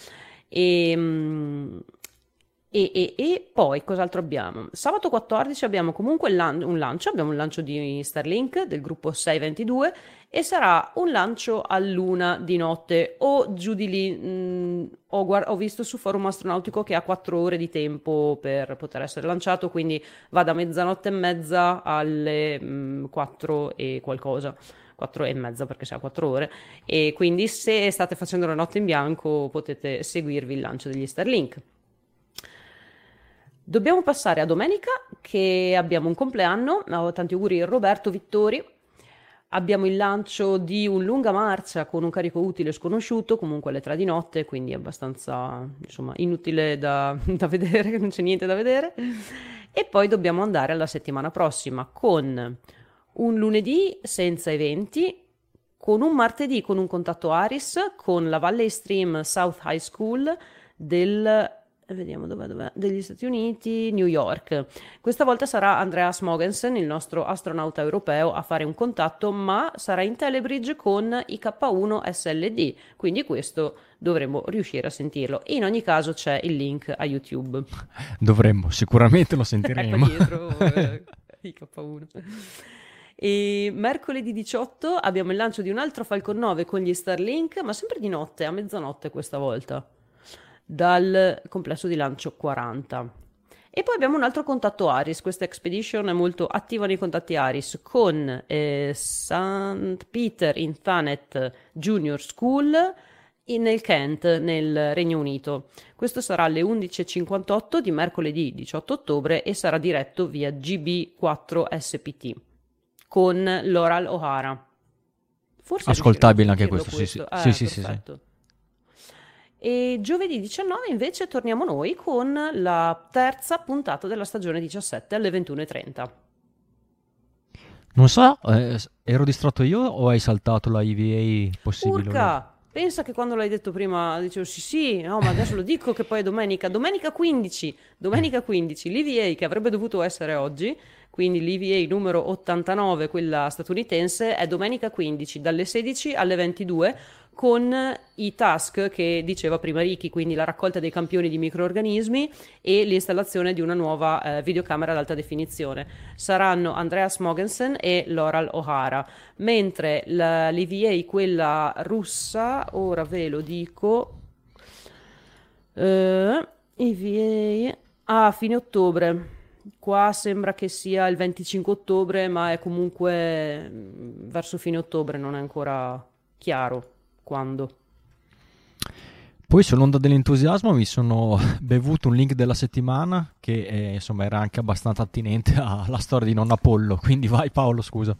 C: E, um, e, e, e, poi cos'altro abbiamo? Sabato 14 abbiamo comunque lan- un lancio, abbiamo un lancio di Starlink del gruppo 622 e sarà un lancio a luna di notte o giù di lì. Mh, mm, ho, guard- ho, visto su forum astronautico che ha 4 ore di tempo per poter essere lanciato, quindi va da mezzanotte e mezza alle mh, mm, 4 e qualcosa. 4 e mezza perché sarà 4 ore e quindi se state facendo la notte in bianco potete seguirvi il lancio degli Starlink. Dobbiamo passare a domenica che abbiamo un compleanno, oh, tanti auguri Roberto Vittori. Abbiamo il lancio di un lunga marcia con un carico utile sconosciuto, comunque alle tre di notte, quindi abbastanza insomma, inutile da, da vedere, non c'è niente da vedere. E poi dobbiamo andare alla settimana prossima con un lunedì senza eventi, con un martedì con un contatto Aris, con la Valley Stream South High School del vediamo dov'è, dov'è, degli Stati Uniti, New York. Questa volta sarà Andreas Mogensen, il nostro astronauta europeo, a fare un contatto, ma sarà in telebridge con IK1 SLD, quindi questo dovremmo riuscire a sentirlo. In ogni caso c'è il link a YouTube.
A: Dovremmo, sicuramente lo sentiremo.
C: ecco dietro eh, IK1. E mercoledì 18 abbiamo il lancio di un altro Falcon 9 con gli Starlink, ma sempre di notte, a mezzanotte questa volta dal complesso di lancio 40. E poi abbiamo un altro contatto Aris, questa expedition è molto attiva nei contatti Aris con eh, St. Peter in Thanet Junior School in, nel Kent, nel Regno Unito. Questo sarà alle 11.58 di mercoledì 18 ottobre e sarà diretto via GB4 SPT con Laurel O'Hara.
A: Forse Ascoltabile anche questo, questo, sì, sì. Eh, sì, sì, sì,
C: e giovedì 19 invece torniamo noi con la terza puntata della stagione 17 alle 21.30.
A: Non so, eh, ero distratto io o hai saltato la EVA possibile?
C: Urca! Pensa che quando l'hai detto prima dicevo sì sì, no ma adesso lo dico che poi è domenica, domenica 15, domenica 15, l'EVA che avrebbe dovuto essere oggi, quindi l'EVA numero 89, quella statunitense, è domenica 15 dalle 16 alle 22 con i task che diceva prima Ricky, quindi la raccolta dei campioni di microorganismi e l'installazione di una nuova eh, videocamera ad alta definizione. Saranno Andreas Mogensen e Loral O'Hara, mentre la, l'EVA, quella russa, ora ve lo dico, eh, EVA, a ah, fine ottobre. Qua sembra che sia il 25 ottobre, ma è comunque mm, verso fine ottobre, non è ancora chiaro quando.
A: Poi sull'onda dell'entusiasmo mi sono bevuto un link della settimana che eh, insomma era anche abbastanza attinente alla storia di non Apollo, quindi vai Paolo scusa.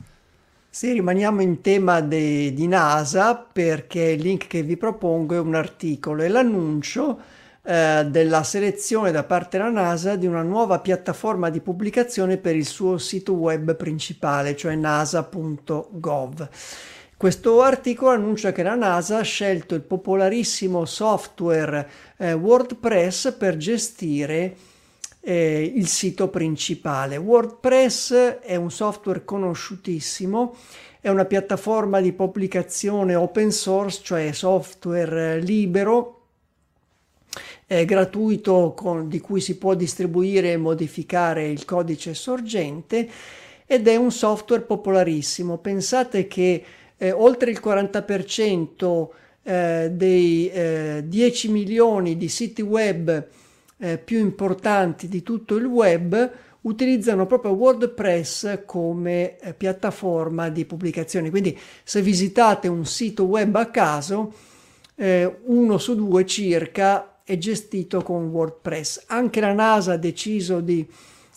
B: Sì, rimaniamo in tema de, di NASA perché il link che vi propongo è un articolo e l'annuncio eh, della selezione da parte della NASA di una nuova piattaforma di pubblicazione per il suo sito web principale, cioè nasa.gov. Questo articolo annuncia che la NASA ha scelto il popolarissimo software eh, WordPress per gestire eh, il sito principale. WordPress è un software conosciutissimo, è una piattaforma di pubblicazione open source, cioè software libero, è gratuito con, di cui si può distribuire e modificare il codice sorgente ed è un software popolarissimo. Pensate che eh, oltre il 40% eh, dei eh, 10 milioni di siti web eh, più importanti di tutto il web utilizzano proprio WordPress come eh, piattaforma di pubblicazione. Quindi se visitate un sito web a caso, eh, uno su due circa è gestito con WordPress. Anche la NASA ha deciso di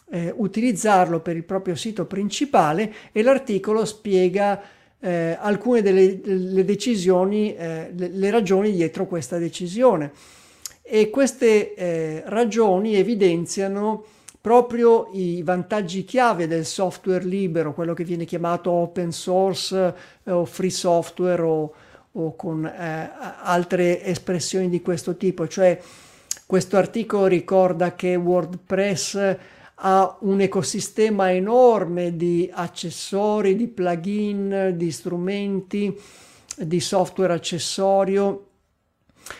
B: eh, utilizzarlo per il proprio sito principale e l'articolo spiega eh, alcune delle, decisioni, eh, le, le, ragioni dietro questa decisione. E queste eh, ragioni evidenziano proprio i vantaggi chiave del software libero, quello che viene chiamato open source eh, o free software o, o con eh, altre espressioni di questo tipo. Cioè, questo articolo ricorda che WordPress ha un ecosistema enorme di accessori, di plugin, di strumenti, di software accessorio,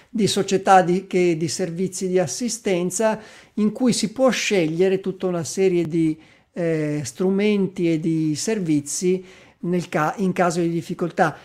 B: di società di, che, di servizi di assistenza in cui si può scegliere tutta una serie di eh, strumenti e di servizi ca- in caso di difficoltà.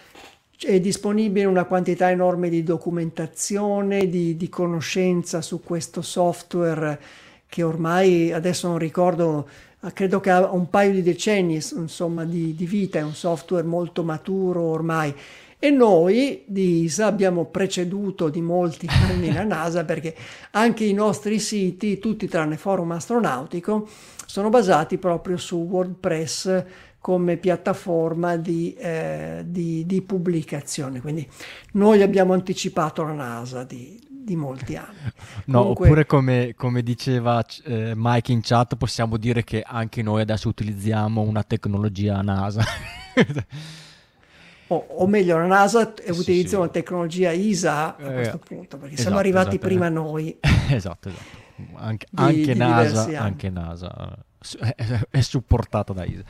B: È disponibile una quantità enorme di documentazione, di, di conoscenza su questo software che ormai adesso non ricordo, credo che ha un paio di decenni insomma, di, di vita, è un software molto maturo ormai. E noi di ISA abbiamo preceduto di molti anni la NASA perché anche i nostri siti, tutti tranne Forum Astronautico, sono basati proprio su WordPress come piattaforma di, eh, di, di pubblicazione. Quindi noi abbiamo anticipato la NASA di, di molti anni.
A: No, Comunque... oppure come, come diceva eh, Mike in chat, possiamo dire che anche noi adesso utilizziamo una tecnologia NASA.
B: o, o, meglio, la NASA sì, utilizza sì. una tecnologia ISA a eh, questo punto, perché esatto, siamo arrivati esatto, prima noi.
A: esatto, esatto. Anche, di, anche, di NASA, anche NASA è, supportato da ISA.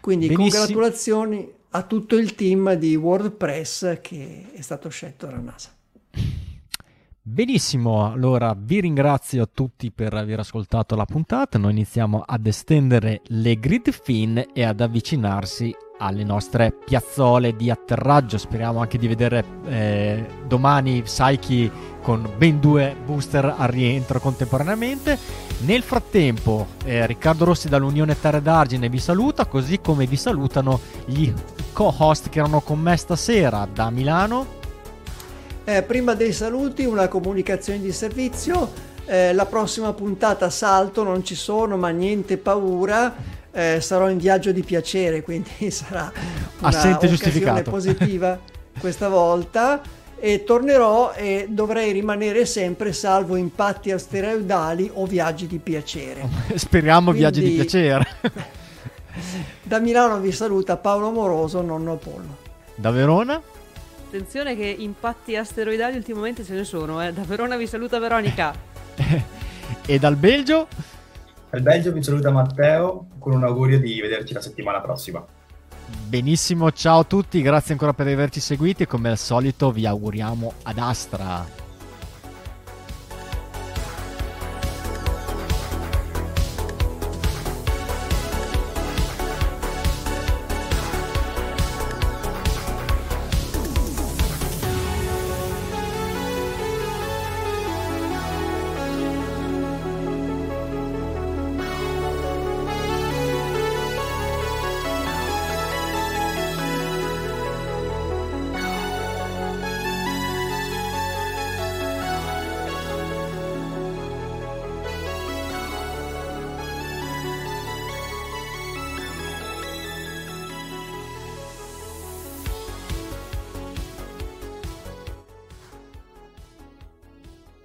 B: Quindi Benissimo. congratulazioni a tutto il team di WordPress che è stato scelto dalla NASA.
A: Benissimo, allora vi ringrazio a tutti per aver ascoltato la puntata. Noi iniziamo ad estendere le grid fin e ad avvicinarsi alle nostre piazzole di atterraggio. Speriamo anche di vedere eh, domani Psyche con ben due booster al rientro contemporaneamente. Nel frattempo, eh, Riccardo Rossi dall'Unione Terre d'Argine vi saluta, così come vi salutano gli co-host che erano con me stasera da Milano.
B: Eh, prima dei saluti una comunicazione di servizio, eh, la prossima puntata salto, non ci sono ma niente paura, eh, sarò in viaggio di piacere, quindi sarà una positiva questa volta e tornerò e dovrei rimanere sempre salvo impatti asteroidali o viaggi di piacere.
A: Speriamo Quindi, viaggi di piacere.
B: da Milano vi saluta Paolo Amoroso, nonno Apollo.
A: Da Verona?
C: Attenzione che impatti asteroidali ultimamente ce ne sono, eh. Da Verona vi saluta Veronica.
A: e dal Belgio?
D: Dal Belgio vi saluta Matteo con un augurio di vederci la settimana prossima.
A: Benissimo, ciao a tutti, grazie ancora per averci seguiti e come al solito vi auguriamo ad Astra.